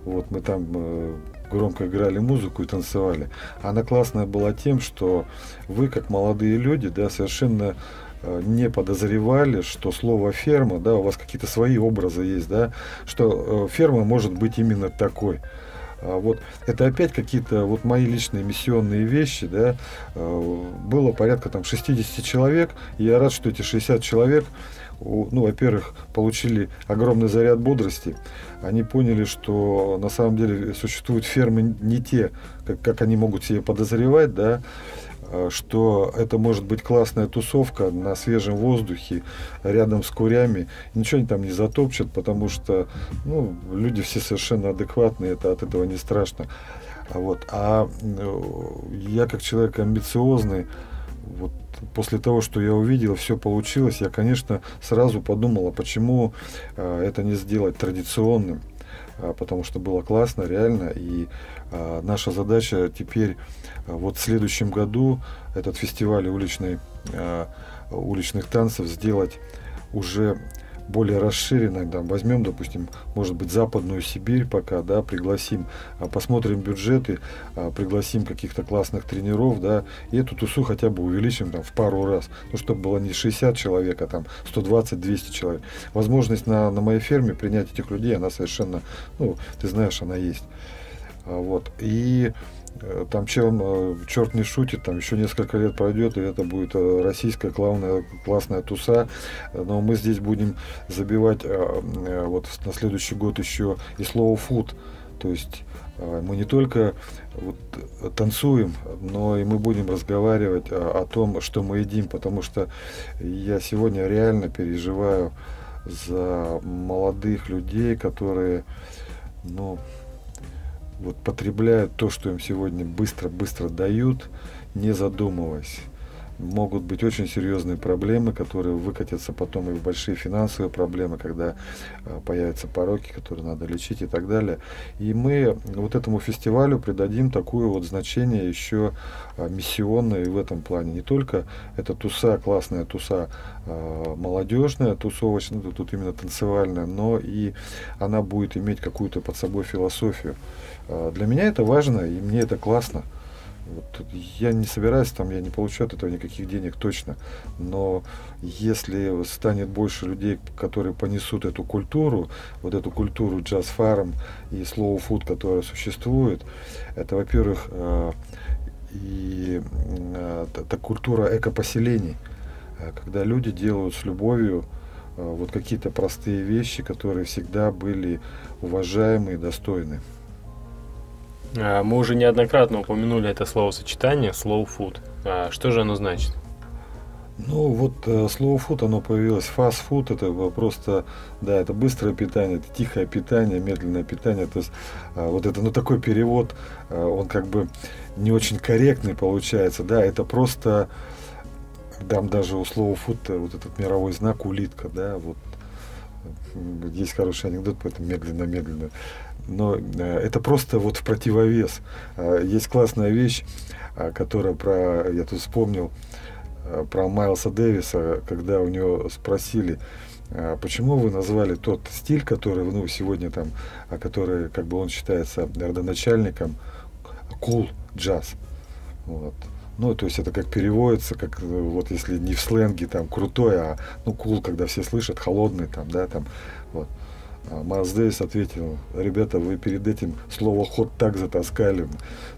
вот мы там э, громко играли музыку и танцевали. Она классная была тем, что вы, как молодые люди, да, совершенно э, не подозревали, что слово ферма, да, у вас какие-то свои образы есть, да, что э, ферма может быть именно такой. А вот это опять какие-то вот мои личные миссионные вещи, да, а, было порядка там 60 человек, и я рад, что эти 60 человек, ну, во-первых, получили огромный заряд бодрости, они поняли, что на самом деле существуют фермы не те, как, как они могут себе подозревать, да, что это может быть классная тусовка на свежем воздухе, рядом с курями. Ничего они там не затопчат, потому что ну, люди все совершенно адекватные, это от этого не страшно. А Вот. А э, я как человек амбициозный, вот после того, что я увидел, все получилось, я, конечно, сразу подумал, а почему э, это не сделать традиционным, а, потому что было классно, реально, и а, наша задача теперь, вот в следующем году этот фестиваль уличной, а, уличных танцев сделать уже более расширенной, да, возьмем, допустим, может быть, Западную Сибирь пока, да, пригласим, а, посмотрим бюджеты, а, пригласим каких-то классных тренеров, да, и эту тусу хотя бы увеличим там в пару раз, ну, чтобы было не 60 человек, а там 120-200 человек. Возможность на, на моей ферме принять этих людей, она совершенно, ну, ты знаешь, она есть. А, вот, и Э, там чем э, черт не шутит, там еще несколько лет пройдет, и это будет э, российская классная, классная туса. Но мы здесь будем забивать вот на следующий год еще и слово фуд. То есть мы не только вот танцуем, но и мы будем разговаривать о, о том, что мы едим, потому что я сегодня реально переживаю за молодых людей, которые, ну, вот потребляют то, что им сегодня быстро-быстро дают, не задумываясь. Могут быть очень серьезные проблемы, которые выкатятся потом и в большие финансовые проблемы, когда э, появятся пороки, которые надо лечить и так далее. И мы вот этому фестивалю придадим такое вот значение еще э, миссионное в этом плане. Не только это туса, классная туса, э, молодежная, тусовочная, тут именно танцевальная, но и она будет иметь какую-то под собой философию. Для меня это важно, и мне это классно. Вот, я не собираюсь, там, я не получу от этого никаких денег точно, но если станет больше людей, которые понесут эту культуру, вот эту культуру джаз-фарм и food, которая существует, это, во-первых, э, и э, это культура экопоселений, э, когда люди делают с любовью вот какие-то простые вещи, которые всегда были уважаемы и достойны. А, мы уже неоднократно упомянули это словосочетание slow food. А что же оно значит? Ну вот э, slow food, оно появилось, fast food, это просто, да, это быстрое питание, это тихое питание, медленное питание, то есть а, вот это, ну такой перевод, он как бы не очень корректный получается, да, это просто, дам даже у слова food вот этот мировой знак улитка, да, вот. Есть хороший анекдот, поэтому медленно-медленно но э, это просто вот в противовес. А, есть классная вещь, а, которая про, я тут вспомнил, про Майлса Дэвиса, когда у него спросили, почему вы назвали тот стиль, который, ну, сегодня там, который, как бы он считается родоначальником, cool джаз. Вот. Ну, то есть это как переводится, как э, вот если не в сленге там крутой, а ну cool, когда все слышат, холодный там, да, там, Майлз Дэвис ответил, ребята, вы перед этим слово ход так затаскали.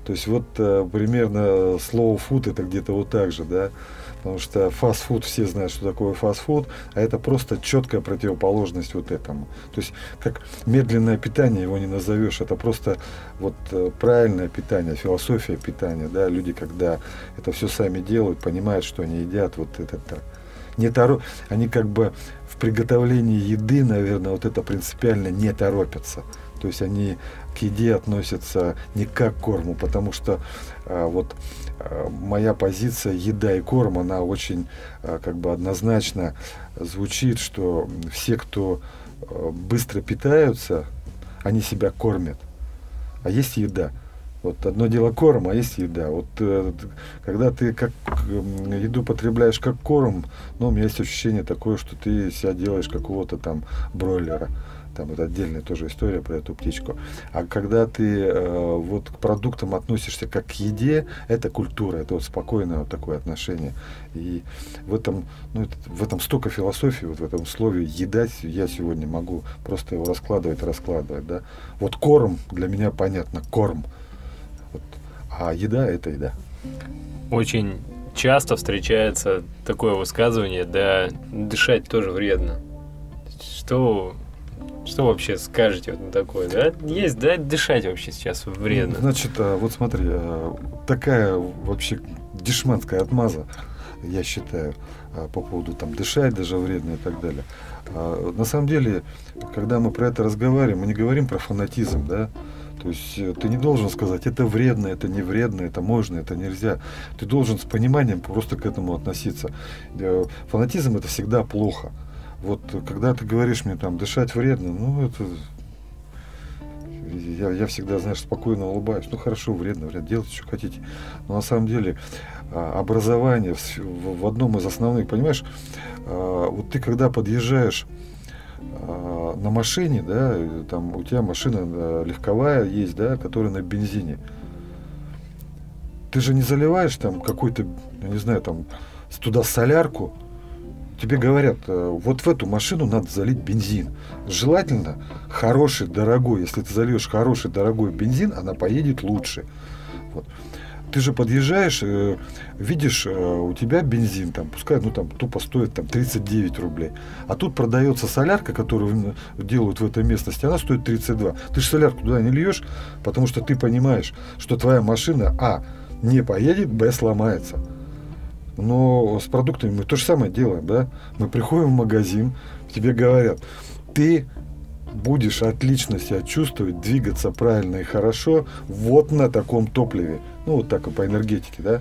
То есть вот э, примерно слово фуд это где-то вот так же, да. Потому что фастфуд, все знают, что такое фастфуд, а это просто четкая противоположность вот этому. То есть как медленное питание его не назовешь, это просто вот э, правильное питание, философия питания, да. Люди, когда это все сами делают, понимают, что они едят, вот это так не торо... они как бы приготовлении еды, наверное, вот это принципиально не торопятся. То есть они к еде относятся не как к корму, потому что а, вот а, моя позиция еда и корм, она очень а, как бы однозначно звучит, что все, кто а, быстро питаются, они себя кормят. А есть еда. Вот одно дело корм, а есть еда. Вот э, когда ты как э, еду потребляешь как корм, ну, у меня есть ощущение такое, что ты себя делаешь какого-то там бройлера. Там это отдельная тоже история про эту птичку. А когда ты э, вот к продуктам относишься как к еде, это культура, это вот спокойное вот такое отношение. И в этом, ну, в этом столько философии, вот в этом слове едать я сегодня могу просто его раскладывать, раскладывать, да. Вот корм для меня понятно, корм. А еда – это еда. Очень часто встречается такое высказывание, да, дышать тоже вредно. Что Что вообще скажете вот на такое, да? Есть, да, дышать вообще сейчас вредно. Значит, а, вот смотри, а, такая вообще дешманская отмаза, я считаю, а, по поводу там дышать даже вредно и так далее. На самом деле, когда мы про это разговариваем, мы не говорим про фанатизм, да, то есть э, ты не должен сказать, это вредно, это не вредно, это можно, это нельзя. Ты должен с пониманием просто к этому относиться. Э, фанатизм это всегда плохо. Вот когда ты говоришь мне там дышать вредно, ну это я, я всегда, знаешь, спокойно улыбаюсь. Ну хорошо, вредно, вредно, делайте, что хотите. Но на самом деле а, образование в, в одном из основных, понимаешь, а, вот ты когда подъезжаешь на машине, да, там у тебя машина легковая есть, да, которая на бензине. Ты же не заливаешь там какой-то, я не знаю, там туда солярку, тебе говорят, э, вот в эту машину надо залить бензин. Желательно хороший, дорогой. Если ты зальешь хороший, дорогой бензин, она поедет лучше. Вот. Ты же подъезжаешь, э, видишь, э, у тебя бензин, там, пускай, ну, там, тупо стоит там 39 рублей. А тут продается солярка, которую делают в этой местности, она стоит 32. Ты же солярку туда не льешь, потому что ты понимаешь, что твоя машина, а, не поедет, б, сломается. Но с продуктами мы то же самое делаем, да? Мы приходим в магазин, тебе говорят, ты будешь отлично себя чувствовать, двигаться правильно и хорошо вот на таком топливе. Ну, вот так и по энергетике, да?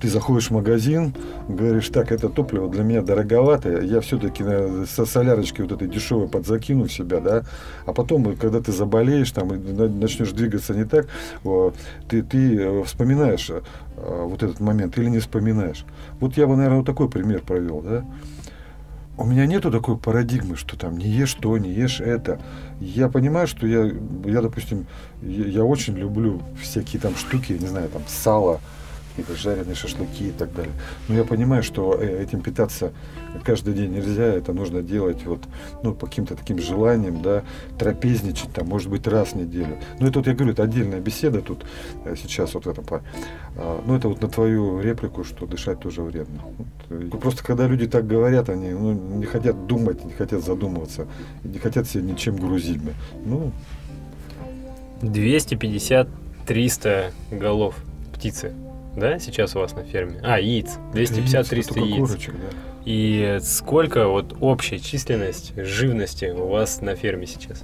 Ты заходишь в магазин, говоришь, так, это топливо для меня дороговато, я все-таки со солярочкой вот этой дешевой подзакину в себя, да, а потом, когда ты заболеешь там и начнешь двигаться не так, ты, ты э, вспоминаешь э, вот этот момент или не вспоминаешь. Вот я бы, наверное, вот такой пример провел, да. У меня нету такой парадигмы, что там не ешь то, не ешь это. Я понимаю, что я, я допустим, я, я очень люблю всякие там штуки, не знаю, там сало, жареные шашлыки и так далее. Но я понимаю, что э, этим питаться каждый день нельзя, это нужно делать вот, ну, по каким-то таким желаниям, да, трапезничать там, может быть, раз в неделю. Но это вот, я говорю, это отдельная беседа тут э, сейчас вот это, а, ну, это вот на твою реплику, что дышать тоже вредно. Вот, просто когда люди так говорят, они ну, не хотят думать, не хотят задумываться, не хотят себя ничем грузить. Ну, 250-300 голов птицы да, сейчас у вас на ферме? А, яиц. 250-300 яиц. Курочек, да. И сколько вот общая численность живности у вас на ферме сейчас?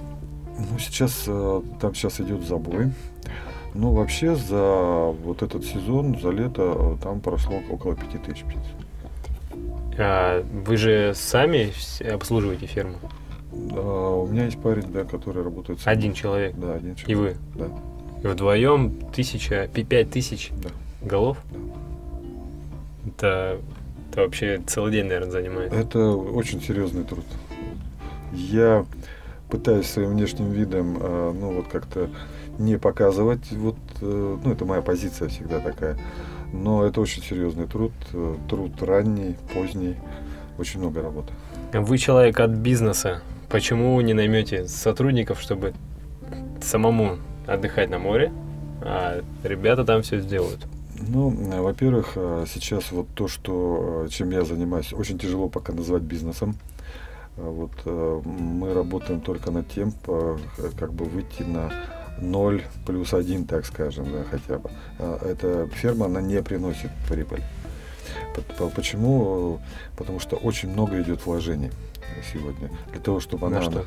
Ну, сейчас э, там сейчас идет забой. Ну, вообще за вот этот сезон, за лето, э, там прошло около 5000 птиц. А вы же сами обслуживаете ферму? Да, у меня есть парень, да, который работает. Сам. Один человек? Да, один человек. И вы? Да. И вдвоем тысяча, пять тысяч? Да голов? Это, это вообще целый день, наверное, занимает. Это очень серьезный труд. Я пытаюсь своим внешним видом, э, ну вот как-то не показывать, вот, э, ну это моя позиция всегда такая. Но это очень серьезный труд, э, труд ранний, поздний, очень много работы. Вы человек от бизнеса. Почему не наймете сотрудников, чтобы самому отдыхать на море, а ребята там все сделают? Ну, э, во-первых, э, сейчас вот то, что, э, чем я занимаюсь, очень тяжело пока назвать бизнесом. Вот мы работаем только над тем, как бы выйти на 0 плюс 1, так скажем, да, хотя бы. Эта ферма, она не приносит прибыль. Почему? Потому что очень много идет вложений сегодня. Для того, чтобы на она... Что?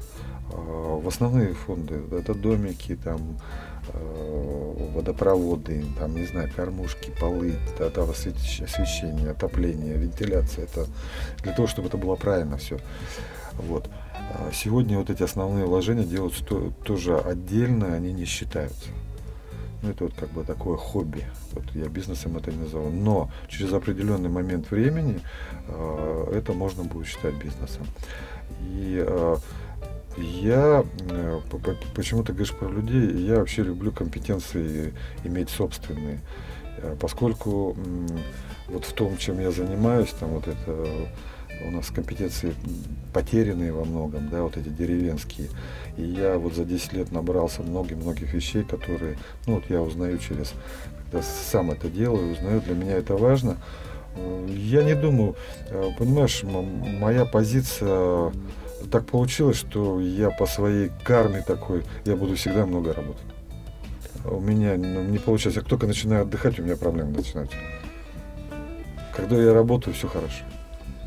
В основные фонды. Это домики, там, водопроводы, там, не знаю, кормушки, полы, это освещение, отопление, вентиляция. Это для того, чтобы это было правильно все. Вот. А сегодня вот эти основные вложения делаются то, тоже отдельно, они не считаются. Ну, это вот как бы такое хобби. Вот я бизнесом это не назову. Но через определенный момент времени э, это можно будет считать бизнесом. И э, я, э, почему ты говоришь про людей, я вообще люблю компетенции иметь собственные. Э, поскольку вот в том, чем я занимаюсь, там вот это у нас компетенции потерянные во многом, да, вот эти деревенские. И я вот за 10 лет набрался многих-многих вещей, которые, ну вот я узнаю через, когда сам это делаю, узнаю, для меня это важно. Э, я не думаю, понимаешь, моя позиция так получилось, что я по своей карме такой, я буду всегда много работать. У меня ну, не получается. Как только начинаю отдыхать, у меня проблемы начинаются. Когда я работаю, все хорошо.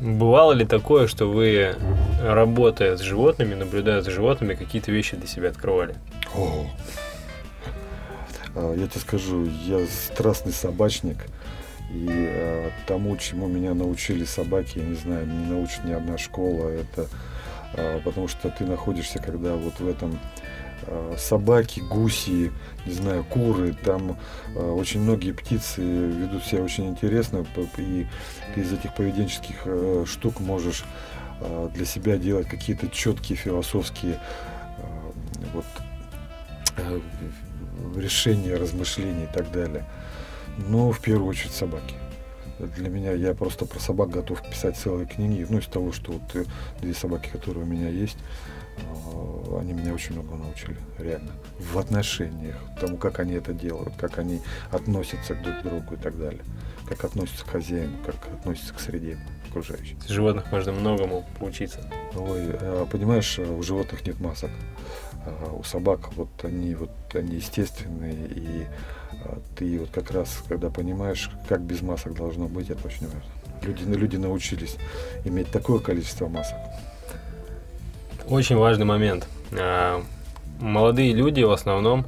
Бывало ли такое, что вы, работая с животными, наблюдая за животными, какие-то вещи для себя открывали? О, а, я тебе скажу, я страстный собачник. И э, тому, чему меня научили собаки, я не знаю, не научит ни одна школа. Это потому что ты находишься, когда вот в этом э, собаки, гуси, не знаю, куры, там э, очень многие птицы ведут себя очень интересно, и ты из этих поведенческих э, штук можешь для себя делать какие-то четкие философские вот э, решения, размышления и так далее. Но в первую очередь собаки. Для меня я просто про собак готов писать целые книги. Ну, из того, что вот э, две собаки, которые у меня есть, э, они меня очень много научили, реально. В отношениях, тому, как они это делают, как они относятся друг к другу и так далее. Как относятся к хозяину, как относятся к среде окружающей. С животных можно многому поучиться. Ой, э, понимаешь, у животных нет масок. А у собак вот они вот они естественные и а, ты вот как раз, когда понимаешь, как без масок должно быть, это очень важно. Люди, люди научились иметь такое количество масок. Очень важный момент. А, молодые люди в основном,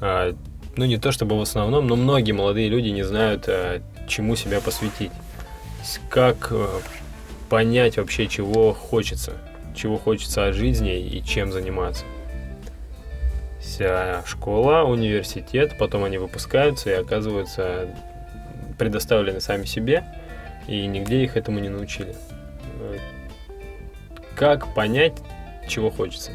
а, ну не то чтобы в основном, но многие молодые люди не знают, чему себя посвятить. Как понять вообще, чего хочется, чего хочется от жизни и чем заниматься вся школа, университет, потом они выпускаются и оказываются предоставлены сами себе, и нигде их этому не научили. Как понять, чего хочется?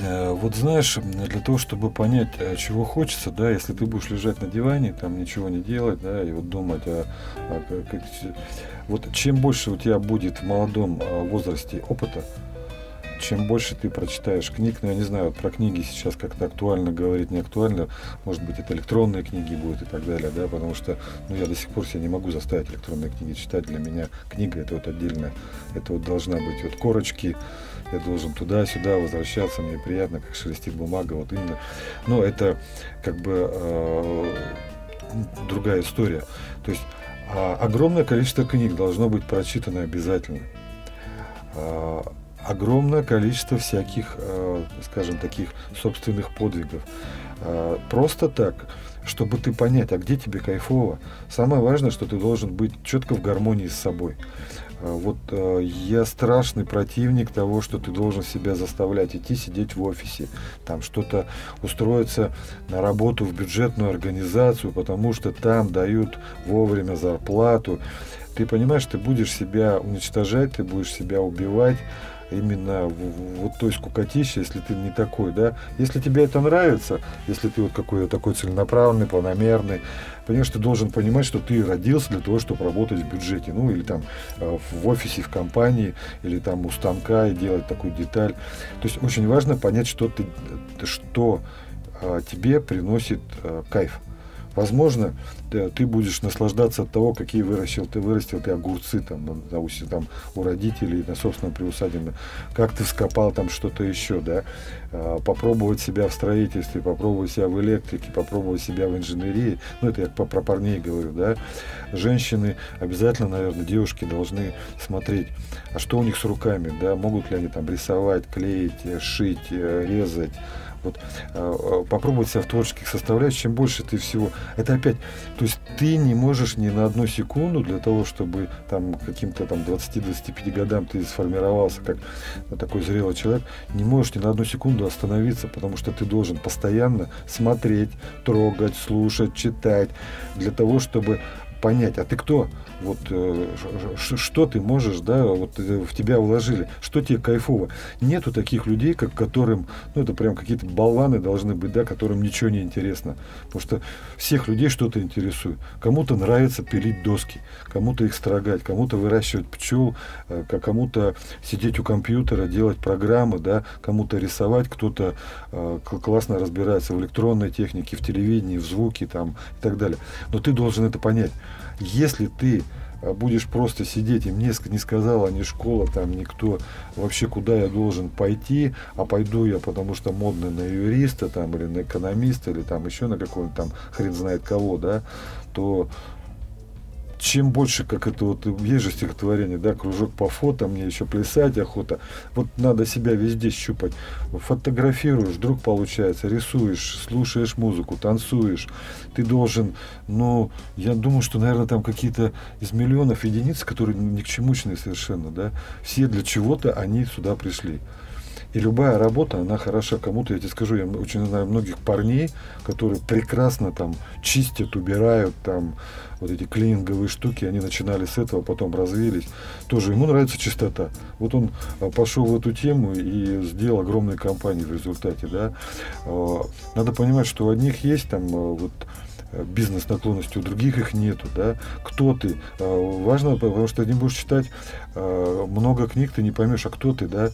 Да, вот знаешь, для того, чтобы понять, э, чего хочется, да, если ты будешь лежать на диване, там ничего не делать, да, и вот думать, а, а как, вот чем больше у тебя будет в молодом а, возрасте опыта, чем больше ты прочитаешь книг, ну я не знаю, про книги сейчас как-то актуально говорить, не актуально, может быть это электронные книги будут и так далее, да, потому что ну, я до сих пор себя не могу заставить электронные книги читать, для меня книга это вот отдельно, это вот должна быть вот корочки, я должен туда-сюда возвращаться, мне приятно, как шелестит бумага, вот именно, но это как бы э, другая история, то есть э, огромное количество книг должно быть прочитано обязательно. А, огромное количество всяких, э, скажем, таких собственных подвигов. Э, просто так, чтобы ты понять, а где тебе кайфово. Самое важное, что ты должен быть четко в гармонии с собой. Э, вот я страшный противник того, что ты должен себя заставлять идти сидеть в офисе, там что-то устроиться на работу в бюджетную организацию, потому что там дают вовремя зарплату. Ты понимаешь, ты будешь себя уничтожать, ты будешь себя убивать, именно вот той скукотище, если ты не такой, да. Если тебе это нравится, если ты вот какой-то такой целенаправленный, планомерный, понимаешь, ты должен понимать, что ты родился для того, чтобы работать в бюджете, ну или там э, в офисе, в компании, или там у станка и делать такую деталь. То есть очень важно понять, что ты, что э, тебе приносит э, кайф. Возможно, ты, ты будешь наслаждаться от того, какие вырастил ты, вырастил ты огурцы там, на, на, там у родителей, на собственном приусадебном, как ты вскопал там что-то еще, да, а, попробовать себя в строительстве, попробовать себя в электрике, попробовать себя в инженерии, ну это я про, про парней говорю, да, женщины обязательно, наверное, девушки должны смотреть, а что у них с руками, да, могут ли они там рисовать, клеить, шить, э, резать, вот э, попробовать себя в творческих составляющих, чем больше ты всего. Это опять, то есть ты не можешь ни на одну секунду для того, чтобы там каким-то там 20-25 годам ты сформировался как такой зрелый человек, не можешь ни на одну секунду остановиться, потому что ты должен постоянно смотреть, трогать, слушать, читать, для того, чтобы понять, а ты кто? Вот э, что ты можешь, да, вот э, в тебя вложили, что тебе кайфово. Нету таких людей, как которым, ну это прям какие-то болваны должны быть, да, которым ничего не интересно. Потому что всех людей что-то интересует. Кому-то нравится пилить доски, кому-то их строгать, кому-то выращивать пчел, э, кому-то сидеть у компьютера, делать программы, да, кому-то рисовать, кто-то классно разбирается в электронной технике, в телевидении, в звуке там и так далее. Но ты должен это понять. Если ты а будешь просто сидеть, и мне не сказала ни школа, там никто вообще, куда я должен пойти, а пойду я, потому что модно на юриста, там, или на экономиста, или там еще на какого-нибудь там хрен знает кого, да, то чем больше, как это вот, есть же стихотворение, да, кружок по фото, мне еще плясать охота. Вот надо себя везде щупать. Фотографируешь, вдруг получается, рисуешь, слушаешь музыку, танцуешь. Ты должен, ну, я думаю, что, наверное, там какие-то из миллионов единиц, которые ни к чемучные совершенно, да, все для чего-то они сюда пришли. И любая работа, она хороша кому-то. Я тебе скажу, я очень знаю многих парней, которые прекрасно там чистят, убирают там вот эти клининговые штуки. Они начинали с этого, потом развились. Тоже ему нравится чистота. Вот он а, пошел в эту тему и сделал огромные компании в результате. Да. А, надо понимать, что у одних есть там а, вот бизнес наклонности, у других их нету, да, кто ты, важно, потому что ты не будешь читать много книг, ты не поймешь, а кто ты, да,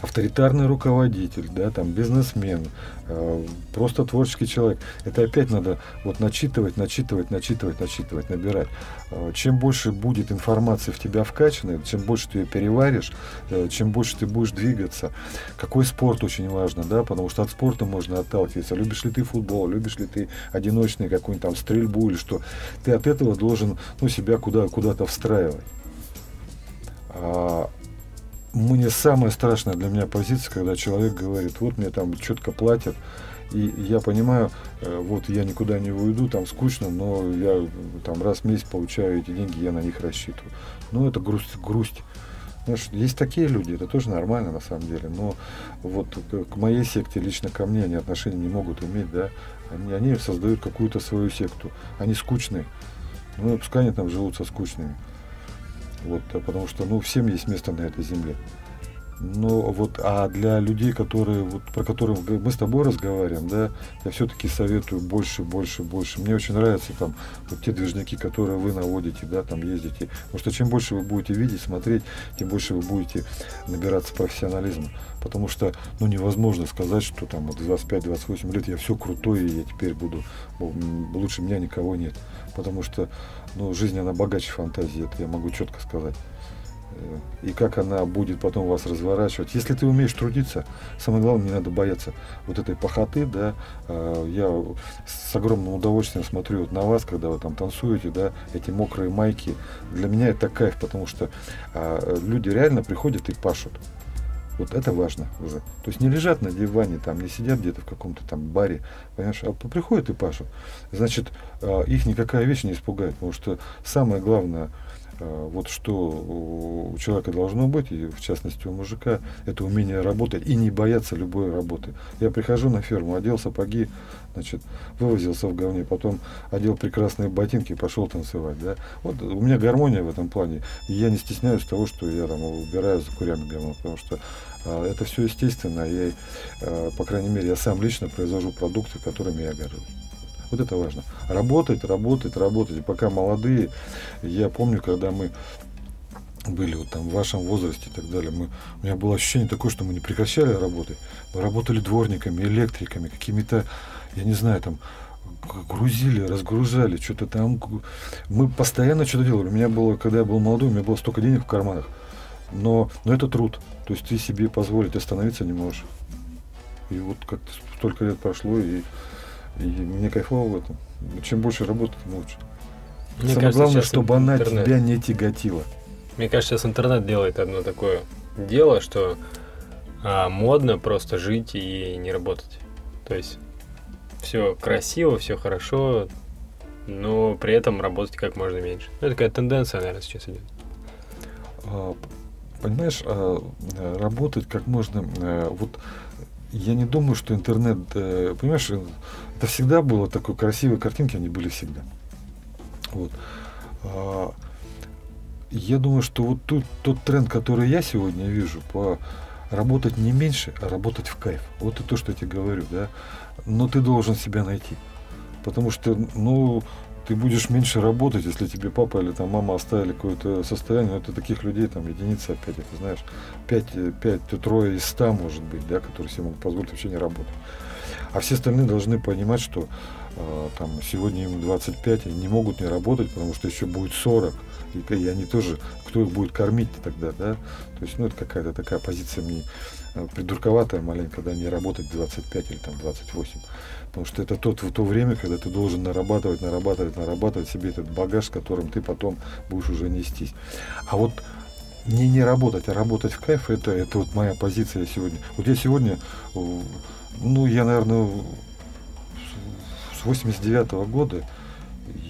авторитарный руководитель, да, там бизнесмен, э, просто творческий человек. Это опять надо вот начитывать, начитывать, начитывать, начитывать, набирать. Э, чем больше будет информации в тебя вкачанной, чем больше ты ее переваришь, э, чем больше ты будешь двигаться. Какой спорт очень важно, да, потому что от спорта можно отталкиваться. Любишь ли ты футбол, любишь ли ты одиночный какой-нибудь там стрельбу или что. Ты от этого должен ну, себя куда, куда-то встраивать. А, мне самая страшная для меня позиция, когда человек говорит, вот мне там четко платят, и я понимаю, э, вот я никуда не уйду, там скучно, но я там раз в месяц получаю эти деньги, я на них рассчитываю. Ну, это грусть, грусть. Знаешь, есть такие люди, это тоже нормально на самом деле, но вот к моей секте, лично ко мне, они отношения не могут иметь, да, они, они создают какую-то свою секту, они скучные, ну, пускай они там живут со скучными. Вот, а потому что, ну, всем есть место на этой земле. Но вот, а для людей, которые, вот, про которых мы с тобой разговариваем, да, я все-таки советую больше, больше, больше. Мне очень нравятся там вот те движники, которые вы наводите, да, там ездите. Потому что чем больше вы будете видеть, смотреть, тем больше вы будете набираться профессионализма. Потому что, ну, невозможно сказать, что там вот 25-28 лет я все крутой, и я теперь буду, лучше меня никого нет. Потому что, ну, жизнь, она богаче фантазии, это я могу четко сказать. Э, и как она будет потом вас разворачивать. Если ты умеешь трудиться, самое главное, не надо бояться вот этой похоты, да. Э, я с огромным удовольствием смотрю вот на вас, когда вы там танцуете, да, эти мокрые майки. Для меня это кайф, потому что э, люди реально приходят и пашут. Вот это важно уже. То есть не лежат на диване, там, не сидят где-то в каком-то там баре, понимаешь, а приходят и пашут. Значит, их никакая вещь не испугает, потому что самое главное – Э, вот что у человека должно быть, и в частности у мужика, это умение работать и не бояться любой работы. Я прихожу на ферму, одел сапоги, значит, вывозился в говне, потом одел прекрасные ботинки и пошел танцевать. Да? Вот у меня гармония в этом плане. И я не стесняюсь того, что я там убираю за курями говно, потому что а, это все естественно. Я, а, по крайней мере, я сам лично произвожу продукты, которыми я горжусь. Вот это важно. Работать, работать, работать. И пока молодые, я помню, когда мы были вот там в вашем возрасте и так далее, мы, у меня было ощущение такое, что мы не прекращали работать. Мы работали дворниками, электриками, какими-то, я не знаю, там, грузили, разгружали, что-то там. Мы постоянно что-то делали. У меня было, когда я был молодой, у меня было столько денег в карманах. Но, но это труд. То есть ты себе позволить остановиться не можешь. И вот как-то столько лет прошло, и и мне кайфово в этом. Чем больше работать, тем лучше. Мне Самое кажется, главное, чтобы она тебя не тяготила. Мне кажется, сейчас интернет делает одно такое дело, что а, модно просто жить и не работать. То есть все красиво, все хорошо, но при этом работать как можно меньше. Ну, это такая тенденция, наверное, сейчас идет. Понимаешь, а, работать как можно... А, вот я не думаю, что интернет... А, понимаешь, это всегда было такой красивые картинки, они были всегда. Вот. А, я думаю, что вот тут тот тренд, который я сегодня вижу, по работать не меньше, а работать в кайф. Вот это то, что я тебе говорю, да. Но ты должен себя найти. Потому что, ну, ты будешь меньше работать, если тебе папа или там мама оставили какое-то состояние, но это таких людей там единицы опять, это знаешь, пять, пять, трое из ста может быть, да, которые себе могут позволить вообще не работать. А все остальные должны понимать, что э, там сегодня им 25, они не могут не работать, потому что еще будет 40. И, и они тоже, кто их будет кормить тогда, да? То есть, ну, это какая-то такая позиция мне э, придурковатая маленько, да, не работать 25 или там 28. Потому что это тот, в то время, когда ты должен нарабатывать, нарабатывать, нарабатывать себе этот багаж, с которым ты потом будешь уже нестись. А вот не не работать, а работать в кайф, это, это вот моя позиция сегодня. Вот я сегодня, ну, я, наверное, с 89 -го года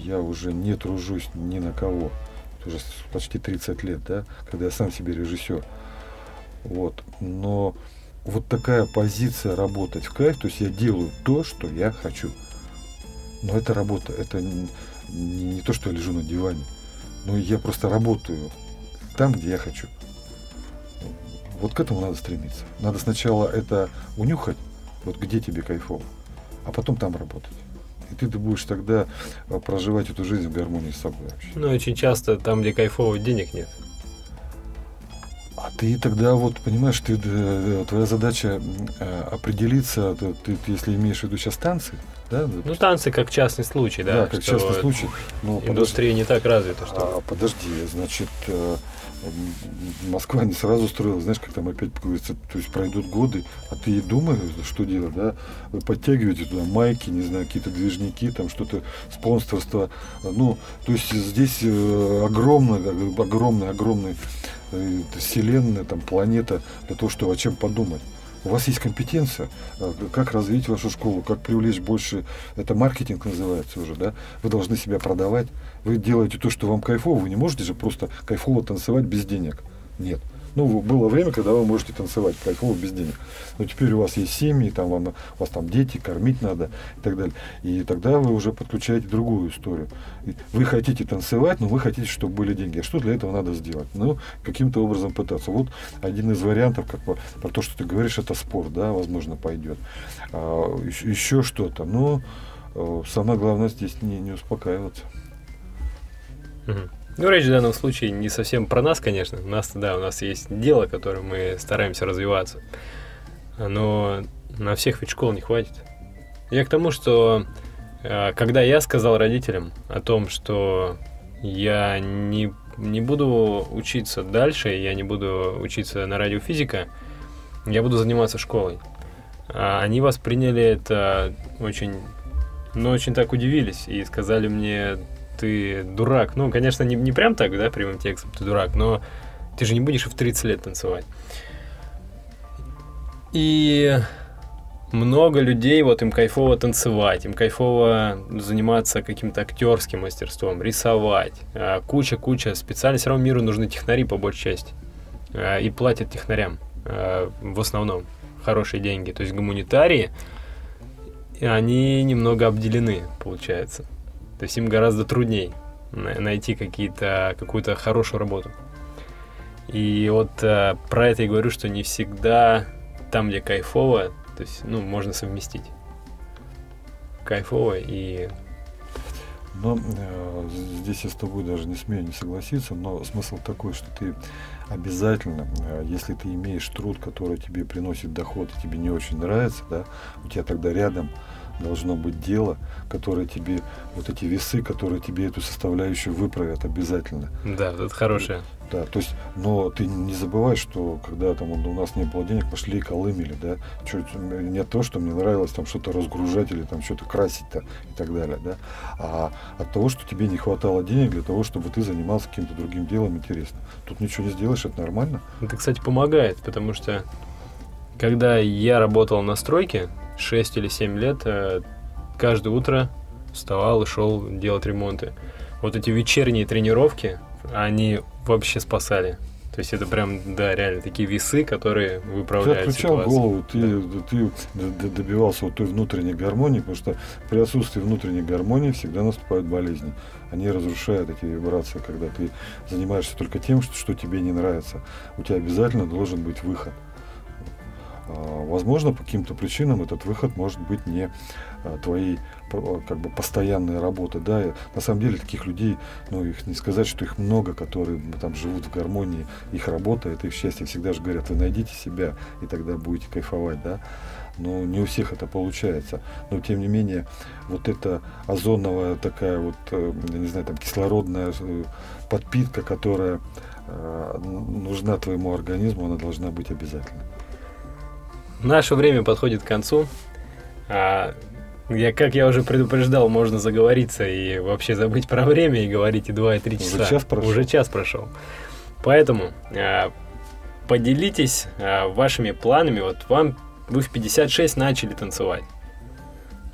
я уже не тружусь ни на кого. Это уже почти 30 лет, да, когда я сам себе режиссер. Вот. Но вот такая позиция работать в кайф, то есть я делаю то, что я хочу. Но это работа, это не, не, не то, что я лежу на диване. Но я просто работаю там, где я хочу. Вот к этому надо стремиться. Надо сначала это унюхать, вот где тебе кайфово, а потом там работать. И ты, ты будешь тогда а, проживать эту жизнь в гармонии с собой вообще. Ну, очень часто там, где кайфово, денег нет. А ты тогда вот понимаешь, ты, твоя задача э, определиться, ты, ты, если имеешь в виду сейчас танцы, да? Ну танцы как частный случай, да. Да, как частный случай. Ну, индустрия подожди, не так развита, что. А, подожди, значит, э, Москва не сразу строилась, знаешь, как там опять говорится, то есть пройдут годы, а ты и думаешь, что делать, да? Вы подтягиваете туда майки, не знаю, какие-то движники, там что-то, спонсорство. Ну, то есть здесь э, огромный, огромный, огромный э, вселенная, там, планета для того, чтобы о чем подумать. У вас есть компетенция, э, как развить вашу школу, как привлечь больше, это маркетинг называется уже, да, вы должны себя продавать, вы делаете то, что вам кайфово, вы не можете же просто кайфово танцевать без денег. Нет. Ну, было время, когда вы можете танцевать кайфово без денег. Но теперь у вас есть семьи, там вам, у вас там дети, кормить надо и так далее. И тогда вы уже подключаете другую историю. Вы хотите танцевать, но вы хотите, чтобы были деньги. А что для этого надо сделать? Ну, каким-то образом пытаться. Вот один из вариантов, как бы, про то, что ты говоришь, это спорт, да, возможно, пойдет. А, еще, еще что-то. Но э, самое главное здесь не, не успокаиваться. Ну, речь в данном случае не совсем про нас, конечно. У нас, да, у нас есть дело, которым мы стараемся развиваться. Но на всех ведь школ не хватит. Я к тому, что э, когда я сказал родителям о том, что я не, не буду учиться дальше, я не буду учиться на радиофизика, я буду заниматься школой. А они восприняли это очень, ну, очень так удивились и сказали мне, ты дурак. Ну, конечно, не, не прям так, да, прямым текстом, ты дурак, но ты же не будешь и в 30 лет танцевать. И много людей, вот им кайфово танцевать, им кайфово заниматься каким-то актерским мастерством, рисовать. Куча-куча. Специально все равно миру нужны технари по большей части. А, и платят технарям а, в основном хорошие деньги. То есть гуманитарии, они немного обделены, получается. То есть им гораздо труднее найти какие-то, какую-то хорошую работу. И вот э, про это я говорю, что не всегда там, где кайфово, то есть, ну, можно совместить кайфово и... Но э, здесь я с тобой даже не смею не согласиться, но смысл такой, что ты обязательно, э, если ты имеешь труд, который тебе приносит доход и тебе не очень нравится, да, у тебя тогда рядом должно быть дело, которое тебе, вот эти весы, которые тебе эту составляющую выправят обязательно. Да, это хорошее. Да, то есть, но ты не забывай, что когда там у нас не было денег, пошли и колымели, да, чуть, не то, что мне нравилось там что-то разгружать или там что-то красить-то и так далее, да, а от того, что тебе не хватало денег для того, чтобы ты занимался каким-то другим делом интересно. Тут ничего не сделаешь, это нормально. Это, кстати, помогает, потому что когда я работал на стройке, 6 или 7 лет э, каждое утро вставал и шел делать ремонты. Вот эти вечерние тренировки, они вообще спасали. То есть это прям, да, реально такие весы, которые выправляют Ты отключал ситуацию. голову, ты, да. ты добивался вот той внутренней гармонии, потому что при отсутствии внутренней гармонии всегда наступают болезни. Они разрушают эти вибрации, когда ты занимаешься только тем, что, что тебе не нравится. У тебя обязательно должен быть выход. А, возможно, по каким-то причинам этот выход может быть не а, твоей как бы постоянной работы, да, и на самом деле таких людей, ну, их не сказать, что их много, которые там живут в гармонии, их работа, это их счастье, всегда же говорят, вы найдите себя, и тогда будете кайфовать, да, но не у всех это получается, но тем не менее, вот эта озоновая такая вот, э, я не знаю, там кислородная э, подпитка, которая э, нужна твоему организму, она должна быть обязательно. Наше время подходит к концу. А, я, как я уже предупреждал, можно заговориться и вообще забыть про время и говорить и 2, и 3 часа. Уже час прошел. Уже час прошел. Поэтому а, поделитесь а, вашими планами. Вот вам вы в 56 начали танцевать.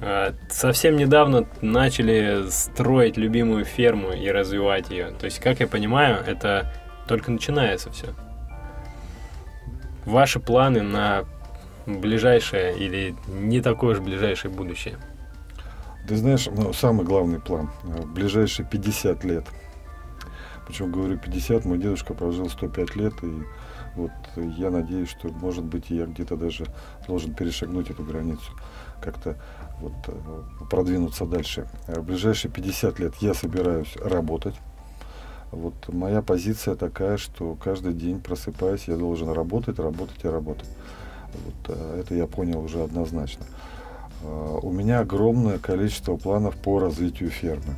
А, совсем недавно начали строить любимую ферму и развивать ее. То есть, как я понимаю, это только начинается все. Ваши планы на ближайшее или не такое уж ближайшее будущее? Ты знаешь, ну, самый главный план. Э, ближайшие 50 лет. Почему говорю 50? Мой дедушка прожил 105 лет, и вот я надеюсь, что, может быть, я где-то даже должен перешагнуть эту границу, как-то вот э, продвинуться дальше. В ближайшие 50 лет я собираюсь работать. Вот моя позиция такая, что каждый день просыпаясь, я должен работать, работать и работать. Вот, э, это я понял уже однозначно. Э, у меня огромное количество планов по развитию фермы.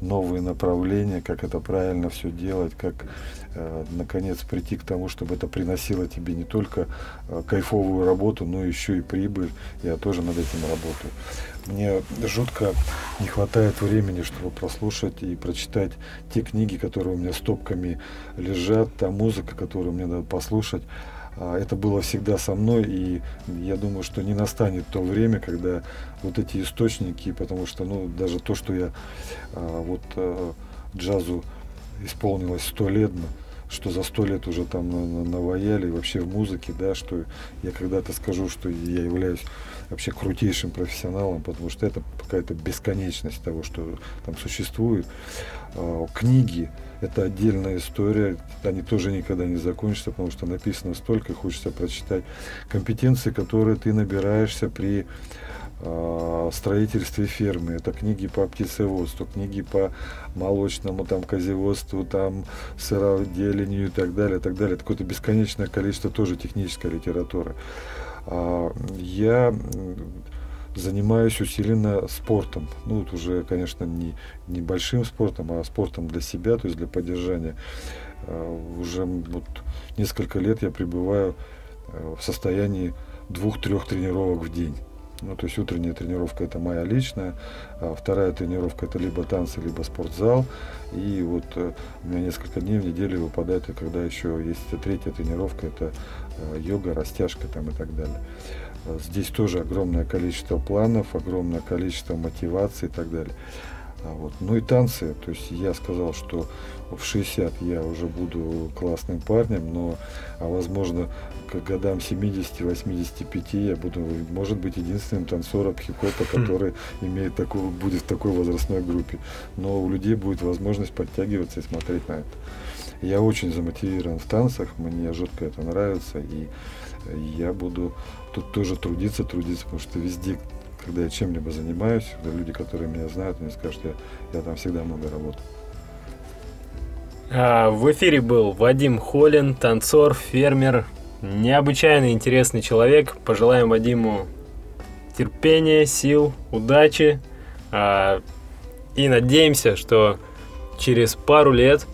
Новые направления, как это правильно все делать, как э, наконец прийти к тому, чтобы это приносило тебе не только кайфовую работу, но еще и прибыль. Я тоже над этим работаю. Мне жутко не хватает времени, чтобы прослушать и прочитать те книги, которые у меня стопками лежат, та музыка, которую мне надо послушать. А, это было всегда со мной, и я думаю, что не настанет то время, когда вот эти источники, потому что, ну, даже то, что я а, вот а, джазу исполнилось сто лет, что за сто лет уже там наваяли, вообще в музыке, да, что я когда-то скажу, что я являюсь вообще крутейшим профессионалом, потому что это какая-то бесконечность того, что там существует. Книги, это отдельная история, они тоже никогда не закончатся, потому что написано столько, хочется прочитать. Компетенции, которые ты набираешься при э, строительстве фермы, это книги по птицеводству, книги по молочному, там, козеводству, там, сыроделению и так далее, и так далее. Это какое-то бесконечное количество тоже технической литературы. А, я занимаюсь усиленно спортом. Ну, вот уже, конечно, не небольшим спортом, а спортом для себя, то есть для поддержания. А, уже вот несколько лет я пребываю э, в состоянии двух-трех тренировок в день. Ну, то есть утренняя тренировка это моя личная, а вторая тренировка это либо танцы, либо спортзал. И вот э, у меня несколько дней в неделю выпадает, когда еще есть третья тренировка, это э, йога, растяжка там и так далее. Здесь тоже огромное количество планов, огромное количество мотивации и так далее. А вот. Ну и танцы, то есть я сказал, что в 60 я уже буду классным парнем, но а возможно к годам 70-85 я буду, может быть, единственным танцором хип-хопа, хм. который имеет такую, будет в такой возрастной группе. Но у людей будет возможность подтягиваться и смотреть на это. Я очень замотивирован в танцах, мне жутко это нравится, и я буду тут тоже трудиться, трудиться, потому что везде, когда я чем-либо занимаюсь, люди, которые меня знают, они скажут, я, я там всегда много работаю. А, в эфире был Вадим Холин, танцор, фермер, необычайно интересный человек. Пожелаем Вадиму терпения, сил, удачи. А, и надеемся, что через пару лет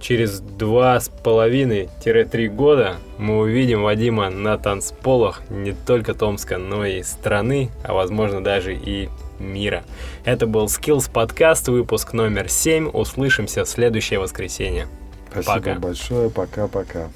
через два с половиной-три года мы увидим Вадима на танцполах не только Томска, но и страны, а возможно даже и мира. Это был Skills подкаст, выпуск номер 7. Услышимся в следующее воскресенье. Спасибо пока. большое. Пока-пока.